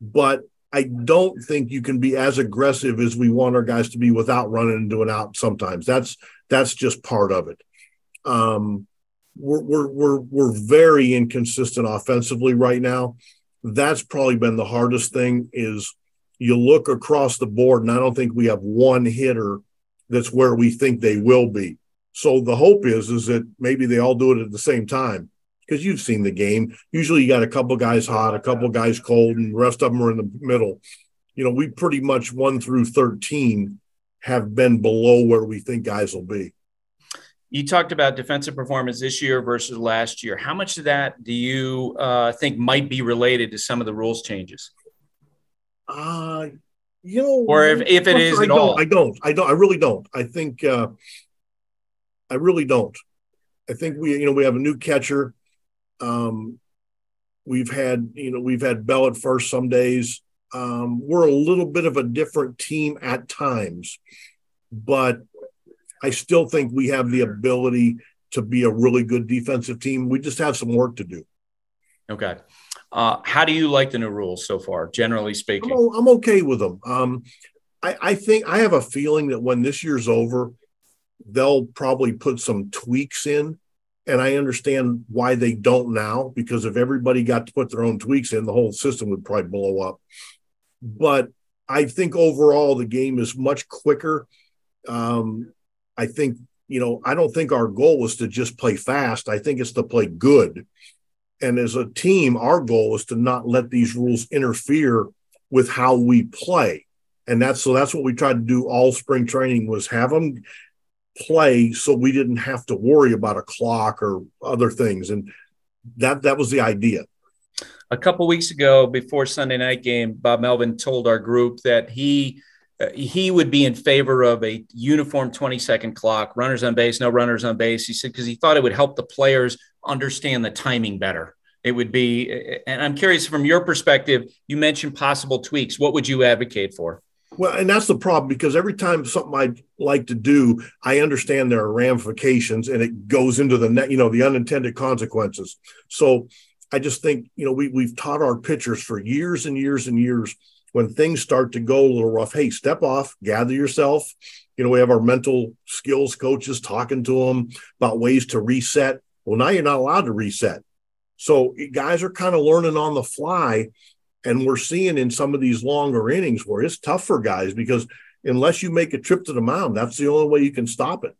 but I don't think you can be as aggressive as we want our guys to be without running into an out sometimes. That's that's just part of it. Um, we're, we're we're we're very inconsistent offensively right now. That's probably been the hardest thing is you look across the board, and I don't think we have one hitter that's where we think they will be. So the hope is is that maybe they all do it at the same time because you've seen the game. Usually you got a couple guys hot, a couple guys cold, and the rest of them are in the middle. You know, we pretty much one through 13 have been below where we think guys will be. You talked about defensive performance this year versus last year. How much of that do you uh, think might be related to some of the rules changes? Uh, you know, or if, if it is I at all, I don't, I don't, I really don't. I think, uh, I really don't. I think we, you know, we have a new catcher. Um, we've had, you know, we've had Bell at first some days. Um, we're a little bit of a different team at times, but I still think we have the ability to be a really good defensive team. We just have some work to do. Okay. Uh, how do you like the new rules so far, generally speaking? I'm, I'm okay with them. Um, I, I think I have a feeling that when this year's over, they'll probably put some tweaks in. And I understand why they don't now, because if everybody got to put their own tweaks in, the whole system would probably blow up. But I think overall the game is much quicker. Um, I think, you know, I don't think our goal was to just play fast. I think it's to play good. And as a team, our goal is to not let these rules interfere with how we play. And that's so that's what we tried to do all spring training was have them play so we didn't have to worry about a clock or other things. And that that was the idea. A couple weeks ago, before Sunday night game, Bob Melvin told our group that he Uh, he would be in favor of a uniform 20 second clock, runners on base, no runners on base. He said because he thought it would help the players understand the timing better. It would be, and I'm curious from your perspective, you mentioned possible tweaks. What would you advocate for? Well, and that's the problem because every time something I like to do, I understand there are ramifications and it goes into the net, you know, the unintended consequences. So I just think, you know, we, we've taught our pitchers for years and years and years when things start to go a little rough, hey, step off, gather yourself. You know, we have our mental skills coaches talking to them about ways to reset. Well, now you're not allowed to reset. So guys are kind of learning on the fly. And we're seeing in some of these longer innings where it's tough for guys because unless you make a trip to the mound, that's the only way you can stop it.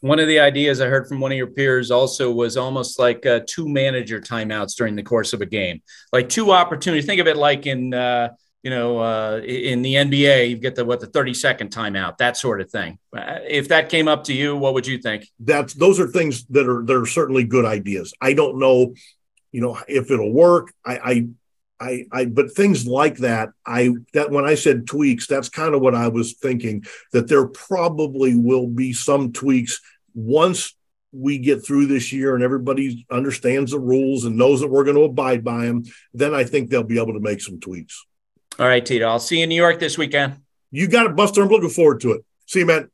One of the ideas I heard from one of your peers also was almost like uh, two manager timeouts during the course of a game, like two opportunities. Think of it like in uh, you know uh, in the NBA, you get the what the thirty second timeout, that sort of thing. Uh, if that came up to you, what would you think? That's those are things that are that are certainly good ideas. I don't know, you know, if it'll work. I, I I, I, but things like that, I, that when I said tweaks, that's kind of what I was thinking that there probably will be some tweaks once we get through this year and everybody understands the rules and knows that we're going to abide by them. Then I think they'll be able to make some tweaks. All right, Tito. I'll see you in New York this weekend. You got it, Buster. I'm looking forward to it. See you, man.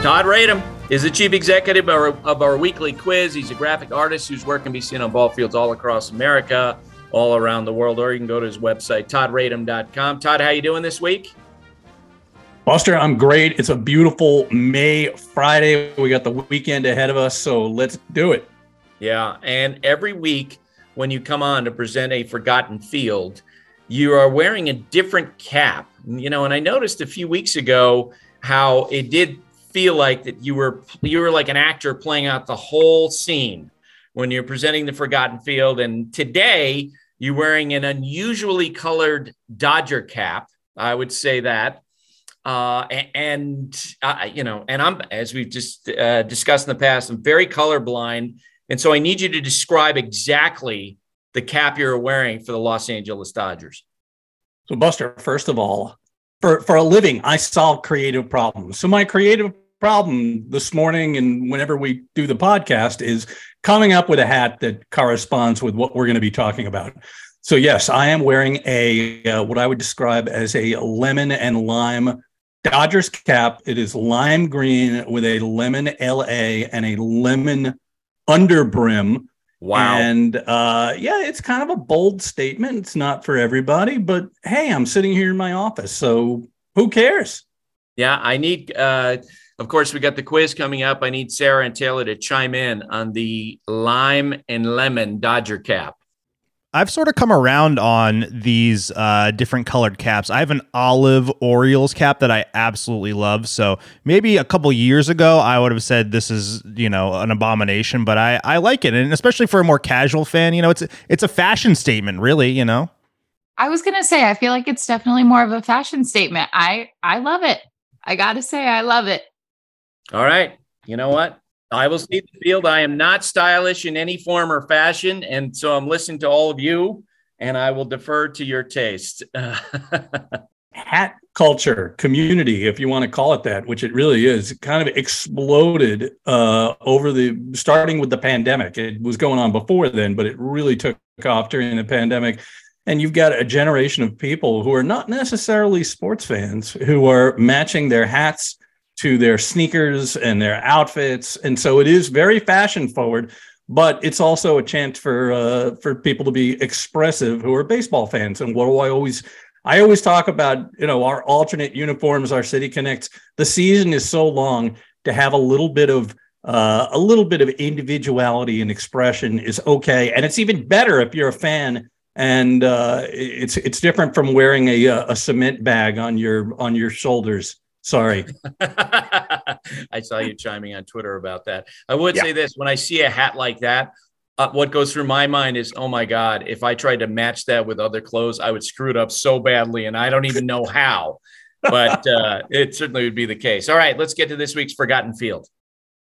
Todd Radom is the chief executive of our weekly quiz. He's a graphic artist whose work can be seen on ball fields all across America, all around the world, or you can go to his website, toddradom.com. Todd, how you doing this week? Buster, I'm great. It's a beautiful May Friday. We got the weekend ahead of us, so let's do it. Yeah, and every week when you come on to present a forgotten field, you are wearing a different cap. You know, and I noticed a few weeks ago how it did feel like that you were you were like an actor playing out the whole scene when you're presenting the Forgotten Field. And today you're wearing an unusually colored Dodger cap. I would say that. Uh, and uh, you know, and I'm as we've just uh, discussed in the past, I'm very colorblind, and so I need you to describe exactly the cap you're wearing for the Los Angeles Dodgers. So, Buster, first of all, for for a living, I solve creative problems. So my creative problem this morning and whenever we do the podcast is coming up with a hat that corresponds with what we're going to be talking about. So yes, I am wearing a uh, what I would describe as a lemon and lime Dodgers cap. It is lime green with a lemon LA and a lemon underbrim Wow. And uh, yeah, it's kind of a bold statement. It's not for everybody, but hey, I'm sitting here in my office. So who cares? Yeah, I need, uh, of course, we got the quiz coming up. I need Sarah and Taylor to chime in on the lime and lemon Dodger cap. I've sort of come around on these uh, different colored caps. I have an olive Orioles cap that I absolutely love. So maybe a couple years ago, I would have said this is you know an abomination, but I I like it, and especially for a more casual fan, you know, it's it's a fashion statement, really. You know. I was gonna say, I feel like it's definitely more of a fashion statement. I I love it. I gotta say, I love it. All right. You know what? I will see the field. I am not stylish in any form or fashion. And so I'm listening to all of you and I will defer to your taste. Hat culture, community, if you want to call it that, which it really is, kind of exploded uh, over the starting with the pandemic. It was going on before then, but it really took off during the pandemic. And you've got a generation of people who are not necessarily sports fans who are matching their hats to their sneakers and their outfits. And so it is very fashion forward, but it's also a chance for uh, for people to be expressive who are baseball fans. And what do I always I always talk about, you know, our alternate uniforms, our City Connects. The season is so long to have a little bit of uh, a little bit of individuality and expression is okay, and it's even better if you're a fan. And uh, it's it's different from wearing a a cement bag on your on your shoulders. Sorry. I saw you chiming on Twitter about that. I would yeah. say this when I see a hat like that, uh, what goes through my mind is, oh my God, if I tried to match that with other clothes, I would screw it up so badly. And I don't even know how, but uh, it certainly would be the case. All right, let's get to this week's Forgotten Field.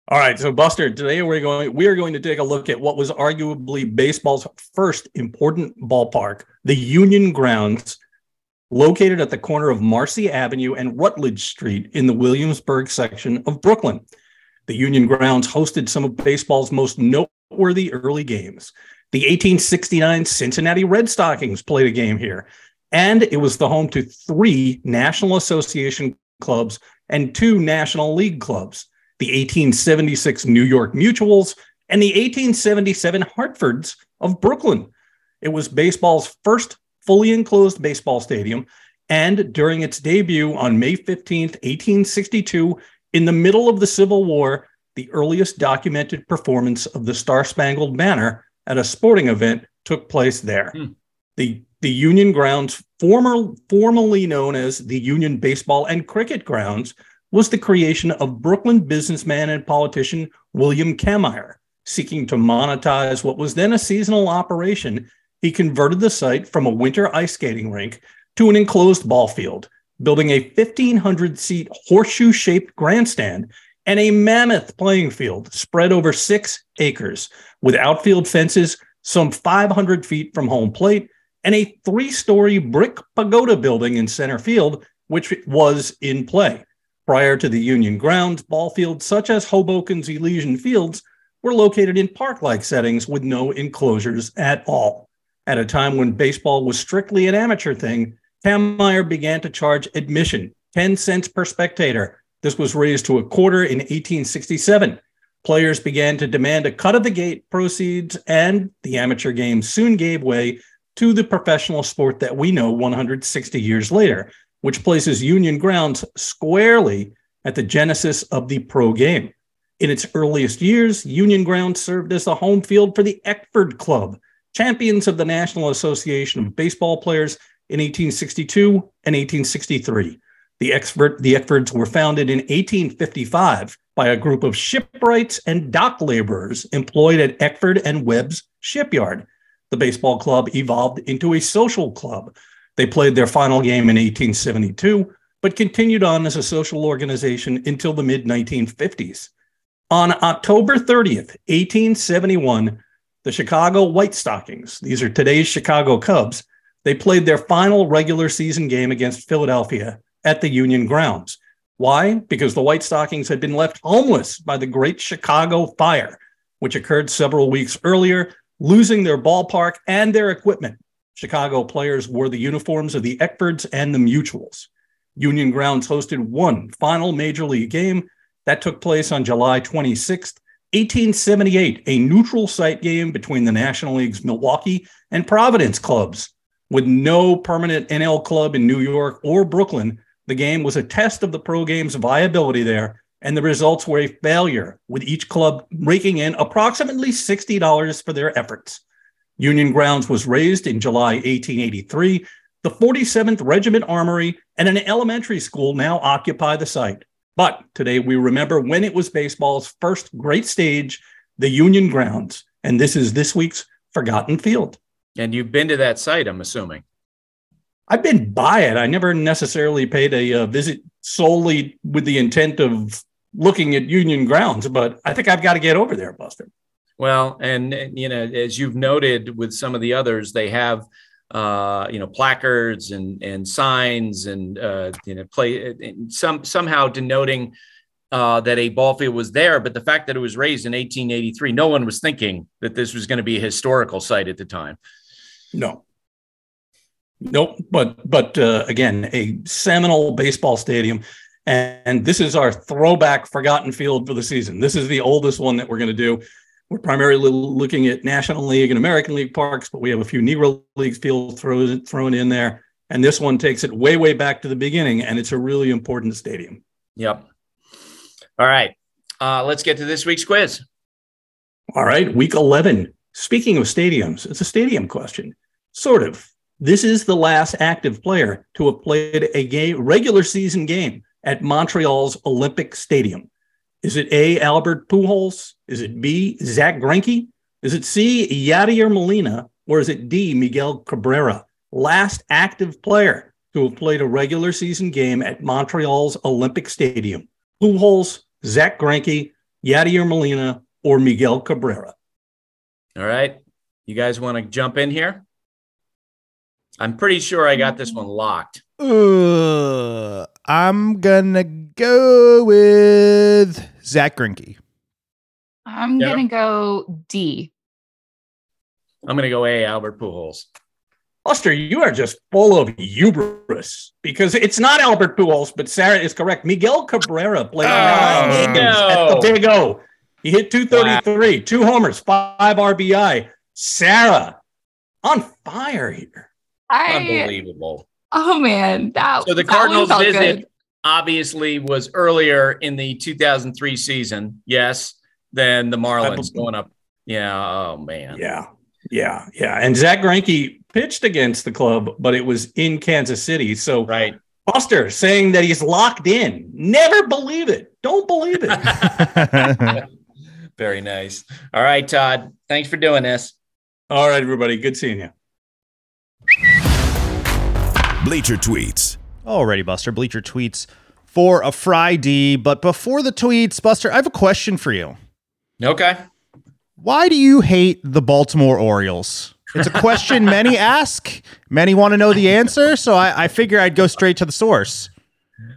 All right, so Buster, today we're going we are going to take a look at what was arguably baseball's first important ballpark, the Union Grounds located at the corner of Marcy Avenue and Rutledge Street in the Williamsburg section of Brooklyn. The Union Grounds hosted some of baseball's most noteworthy early games. The 1869 Cincinnati Red Stockings played a game here, and it was the home to three National Association clubs and two National League clubs the 1876 New York Mutuals and the 1877 Hartfords of Brooklyn. It was baseball's first fully enclosed baseball stadium, and during its debut on May 15th, 1862, in the middle of the Civil War, the earliest documented performance of the Star Spangled Banner at a sporting event took place there. Hmm. The, the Union Grounds, former, formerly known as the Union Baseball and Cricket Grounds, was the creation of Brooklyn businessman and politician William Cammeyer. Seeking to monetize what was then a seasonal operation, he converted the site from a winter ice skating rink to an enclosed ball field building a 1,500 seat horseshoe shaped grandstand and a mammoth playing field spread over six acres with outfield fences some 500 feet from home plate and a three story brick pagoda building in center field, which was in play. Prior to the Union grounds, ball fields such as Hoboken's Elysian Fields were located in park like settings with no enclosures at all. At a time when baseball was strictly an amateur thing, Cammeyer began to charge admission, 10 cents per spectator. This was raised to a quarter in 1867. Players began to demand a cut of the gate proceeds, and the amateur game soon gave way to the professional sport that we know 160 years later, which places Union Grounds squarely at the genesis of the pro game. In its earliest years, Union Grounds served as the home field for the Eckford Club, champions of the National Association of Baseball Players in 1862 and 1863. The, the Eckfords were founded in 1855 by a group of shipwrights and dock laborers employed at Eckford and Webb's shipyard. The baseball club evolved into a social club. They played their final game in 1872, but continued on as a social organization until the mid 1950s. On October 30th, 1871, the Chicago White Stockings, these are today's Chicago Cubs, they played their final regular season game against Philadelphia at the Union grounds. Why? Because the White Stockings had been left homeless by the Great Chicago Fire, which occurred several weeks earlier, losing their ballpark and their equipment. Chicago players wore the uniforms of the Eckfords and the Mutuals. Union Grounds hosted one final major league game that took place on July 26th, 1878, a neutral site game between the National League's Milwaukee and Providence clubs. With no permanent NL club in New York or Brooklyn, the game was a test of the pro game's viability there, and the results were a failure, with each club raking in approximately $60 for their efforts. Union Grounds was razed in July 1883. The 47th Regiment Armory and an elementary school now occupy the site. But today we remember when it was baseball's first great stage, the Union Grounds. And this is this week's Forgotten Field. And you've been to that site, I'm assuming. I've been by it. I never necessarily paid a uh, visit solely with the intent of looking at Union grounds, but I think I've got to get over there, Buster. Well, and, and you know, as you've noted with some of the others, they have uh, you know placards and and signs and uh, you know play and some somehow denoting uh, that a ball field was there. But the fact that it was razed in 1883, no one was thinking that this was going to be a historical site at the time. No. Nope. But but uh, again, a seminal baseball stadium, and, and this is our throwback forgotten field for the season. This is the oldest one that we're going to do. We're primarily looking at National League and American League parks, but we have a few Negro League fields thrown thrown in there. And this one takes it way, way back to the beginning, and it's a really important stadium. Yep. All right. Uh, let's get to this week's quiz. All right. Week 11. Speaking of stadiums, it's a stadium question. Sort of. This is the last active player to have played a game, regular season game at Montreal's Olympic Stadium. Is it A, Albert Pujols? Is it B, Zack Greinke? Is it C, Yadier Molina? Or is it D, Miguel Cabrera? Last active player to have played a regular season game at Montreal's Olympic Stadium. Pujols, Zack Greinke, Yadier Molina, or Miguel Cabrera. All right. You guys want to jump in here? I'm pretty sure I got this one locked. Uh, I'm gonna go with Zack Greinke. I'm Yeah. gonna go D. I'm gonna go A. Albert Pujols. Buster, you are just full of hubris because it's not Albert Pujols, but Sarah is correct. Miguel Cabrera played oh, nine Oh, games no. at the Big O. He hit 233, two homers, five RBI. Sarah on fire here. I Unbelievable. oh man, that So the Cardinals felt visit good. Obviously was earlier in the 2003 season, yes, than the Marlins going up. Yeah. Oh man. Yeah. Yeah. Yeah. And Zack Greinke pitched against the club, but it was in Kansas City. So right. Buster saying that he's locked in. Never believe it. Don't believe it. Very nice. All right, Todd. Thanks for doing this. All right, everybody. Good seeing you. Bleacher tweets. Alrighty, Buster. Bleacher tweets for a Friday. But before the tweets, Buster, I have a question for you. Okay. Why do you hate the Baltimore Orioles? It's a question many ask. Many want to know the answer. So I, I figure I'd go straight to the source.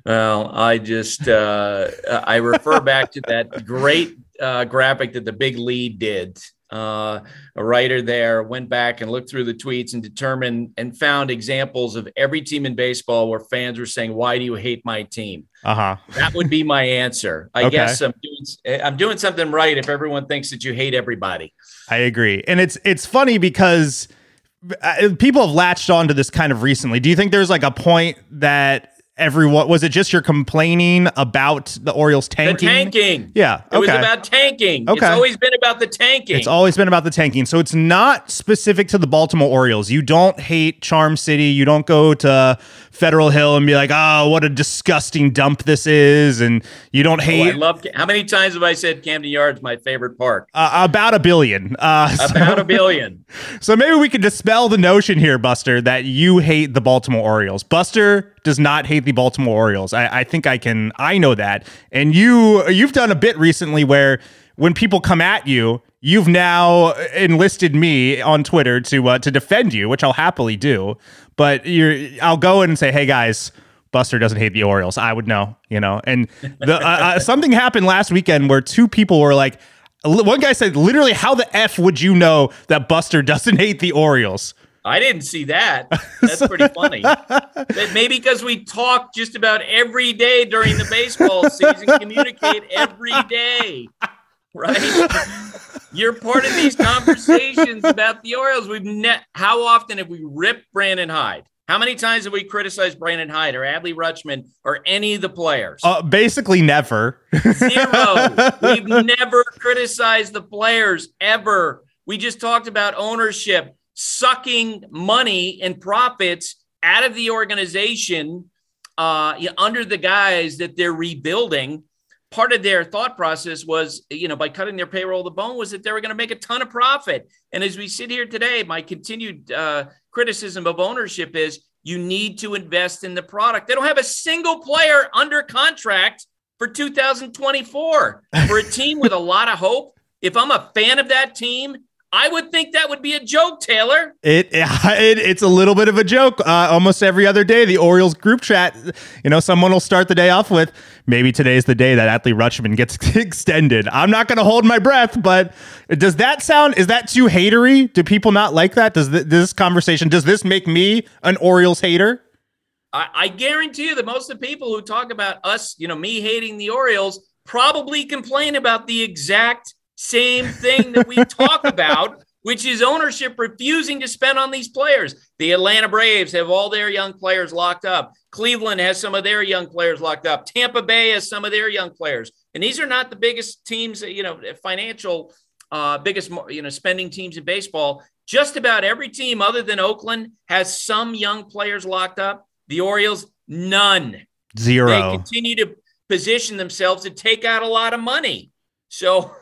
Well, I just uh, I refer back to that great uh, graphic that the Big Lead did. Uh, a writer there went back and looked through the tweets and determined and found examples of every team in baseball where fans were saying, "Why do you hate my team?" Uh huh. That would be my answer. I Okay. guess I'm doing I'm doing something right if everyone thinks that you hate everybody. I agree, and it's it's funny because uh, people have latched onto this kind of recently. Do you think there's like a point that everyone was it just you're complaining about the Orioles tanking? The tanking. Yeah. It was about tanking. Okay. It's always been about the tanking. It's always been about the tanking. So it's not specific to the Baltimore Orioles. You don't hate Charm City. You don't go to Federal Hill and be like, oh, what a disgusting dump this is. And you don't Oh, I hate love. How many times have I said Camden Yards my favorite park? uh, about a billion. Uh, so- About a billion. So maybe we can dispel the notion here, Buster, that you hate the Baltimore Orioles. Buster does not hate the Baltimore Orioles. I, I think I can. I know that, and you you've done a bit recently where when people come at you, you've now enlisted me on Twitter to uh, to defend you, which I'll happily do. But you're, I'll go in and say, hey guys. Buster doesn't hate the Orioles. I would know, you know. And the uh, uh, something happened last weekend where two people were like, one guy said, literally, how the f would you know that Buster doesn't hate the Orioles? I didn't see that. That's pretty funny. But Maybe because we talk just about every day during the baseball season, communicate every day, right? You're part of these conversations about the Orioles. We've net. How often have we ripped Brandon Hyde? How many times have we criticized Brandon Hyde or Adley Rutschman or any of the players? Uh, basically, never. Zero. We've never criticized the players ever. We just talked about ownership sucking money and profits out of the organization uh, under the guise that they're rebuilding. Part of their thought process was, you know, by cutting their payroll the bone, was that they were going to make a ton of profit. And as we sit here today, my continued uh, criticism of ownership is you need to invest in the product. They don't have a single player under contract for 2024 for a team with a lot of hope. If I'm a fan of that team, I would think that would be a joke, Taylor. It, it it's a little bit of a joke. Uh, almost every other day, the Orioles group chat, you know, someone will start the day off with, maybe today's the day that Adley Rutschman gets extended. I'm not going to hold my breath, but does that sound, is that too hatery? Do people not like that? Does th- this conversation, does this make me an Orioles hater? I, I guarantee you that most of the people who talk about us, you know, me hating the Orioles, probably complain about the exact same thing that we talk about, which is ownership refusing to spend on these players. The Atlanta Braves have all their young players locked up. Cleveland has some of their young players locked up. Tampa Bay has some of their young players. And these are not the biggest teams, you know, financial, uh, biggest, you know, spending teams in baseball. Just about every team other than Oakland has some young players locked up. The Orioles, none. Zero. They continue to position themselves to take out a lot of money. So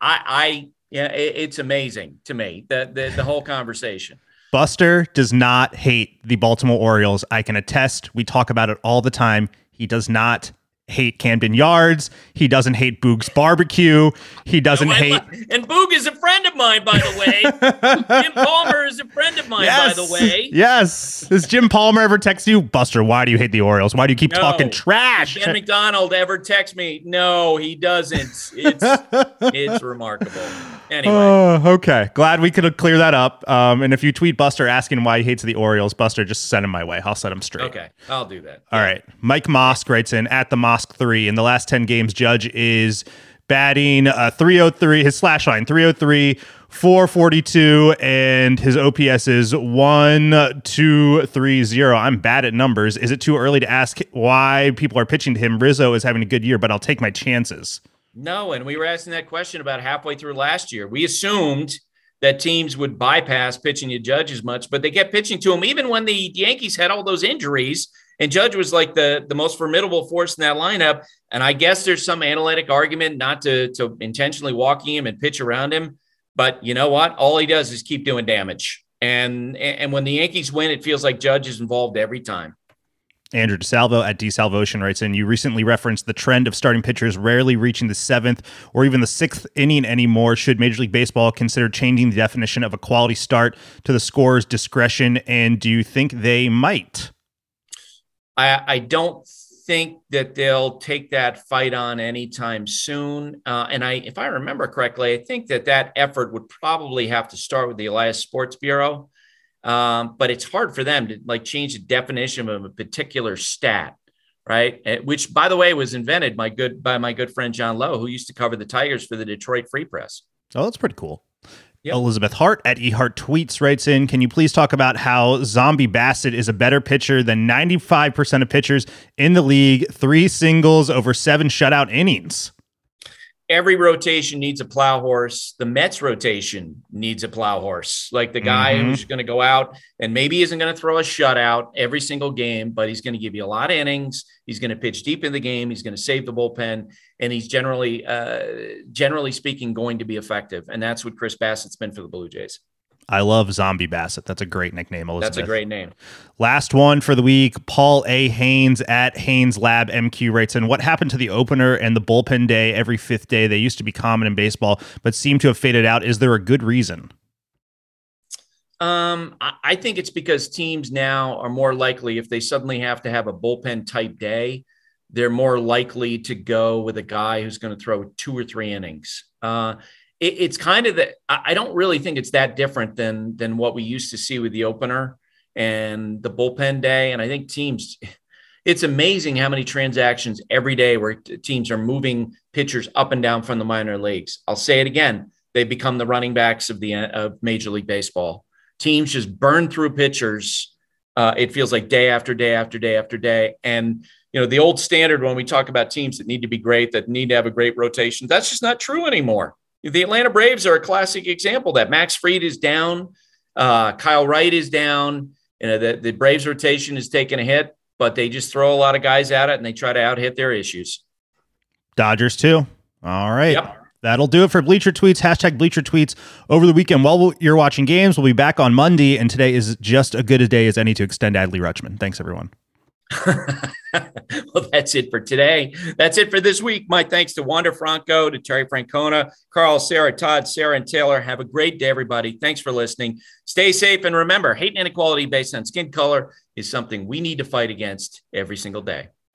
I, I yeah, it, it's amazing to me the, the the whole conversation. Buster does not hate the Baltimore Orioles. I can attest. We talk about it all the time. He does not hate Camden Yards. He doesn't hate Boog's barbecue. He doesn't hate. And Boog is a friend of mine, by the way. Jim Palmer is a friend of mine, yes. by the way. Yes. Does Jim Palmer ever text you, Buster? Why do you hate the Orioles? Why do you keep No. talking trash? Does Ken McDonald ever text me? No, he doesn't. It's it's remarkable. Anyway, Oh, okay. Glad we could clear that up. Um, and if you tweet Buster asking why he hates the Orioles, Buster, just send him my way. I'll set him straight. okay, I'll do that. All right. Mike Mosk writes in at the Mosk three. In the last 10 games, Judge is batting uh, 303, his slash line 303, 442, and his OPS is 1230. I'm bad at numbers. Is it too early to ask why people are pitching to him? Rizzo is having a good year, but I'll take my chances. No, and we were asking that question about halfway through last year. We assumed that teams would bypass pitching to Judge as much, but they kept pitching to him even when the Yankees had all those injuries. And Judge was like the, the most formidable force in that lineup. And I guess there's some analytic argument not to, to intentionally walking him and pitch around him. But you know what? All he does is keep doing damage. And and when the Yankees win, it feels like Judge is involved every time. Andrew DeSalvo at DeSalvotion writes in, you recently referenced the trend of starting pitchers rarely reaching the seventh or even the sixth inning anymore. Should Major League Baseball consider changing the definition of a quality start to the scorer's discretion? And do you think they might? I, I don't think that they'll take that fight on anytime soon. Uh, and I, if I remember correctly, I think that that effort would probably have to start with the Elias Sports Bureau. Um, but it's hard for them to like change the definition of a particular stat, right? Uh, Which, by the way, was invented my good by my good friend John Lowe, who used to cover the Tigers for the Detroit Free Press. Oh, that's pretty cool. Elizabeth Hart at eHart Tweets writes in, can you please talk about how Zombie Bassitt is a better pitcher than 95% of pitchers in the league? Three singles over seven shutout innings. Every rotation needs a plow horse. The Mets rotation needs a plow horse, like the guy Mhm. who's going to go out and maybe isn't going to throw a shutout every single game, but he's going to give you a lot of innings. He's going to pitch deep in the game. He's going to save the bullpen, and he's generally, uh, generally speaking, going to be effective. And that's what Chris Bassitt's been for the Blue Jays. I love Zombie Bassitt. That's a great nickname, Elizabeth. That's a great name. Last one for the week. Paul A. Haynes at Haynes Lab MQ writes in What happened to the opener and the bullpen day every fifth day? They used to be common in baseball, but seem to have faded out. Is there a good reason? Um, I, I think it's because teams now are more likely if they suddenly have to have a bullpen type day, they're more likely to go with a guy who's going to throw two or three innings. Uh, it, it's kind of that. I don't really think it's that different than than what we used to see with the opener and the bullpen day. And I think teams, it's amazing how many transactions every day where teams are moving pitchers up and down from the minor leagues. I'll say it again: they've become the running backs of the of Major League Baseball. Teams just burn through pitchers. Uh, it feels like day after day after day after day, and you know the old standard when we talk about teams that need to be great, that need to have a great rotation. That's just not true anymore. The Atlanta Braves are a classic example. That Max Fried is down, uh, Kyle Wright is down. You know the, the Braves rotation is taking a hit, but they just throw a lot of guys at it and they try to out hit their issues. Dodgers, too. All right. That'll do it for Bleacher Tweets. Hashtag Bleacher Tweets over the weekend. While you're watching games, we'll be back on Monday, and today is just a good a day as any to extend Adley Rutschman. Thanks, everyone. well, that's it for today. That's it for this week. My thanks to Wander Franco, to Terry Francona, Karl, Sarah, Todd, Sarah, and Taylor. Have a great day, everybody. Thanks for listening. Stay safe. And remember, hate and inequality based on skin color is something we need to fight against every single day.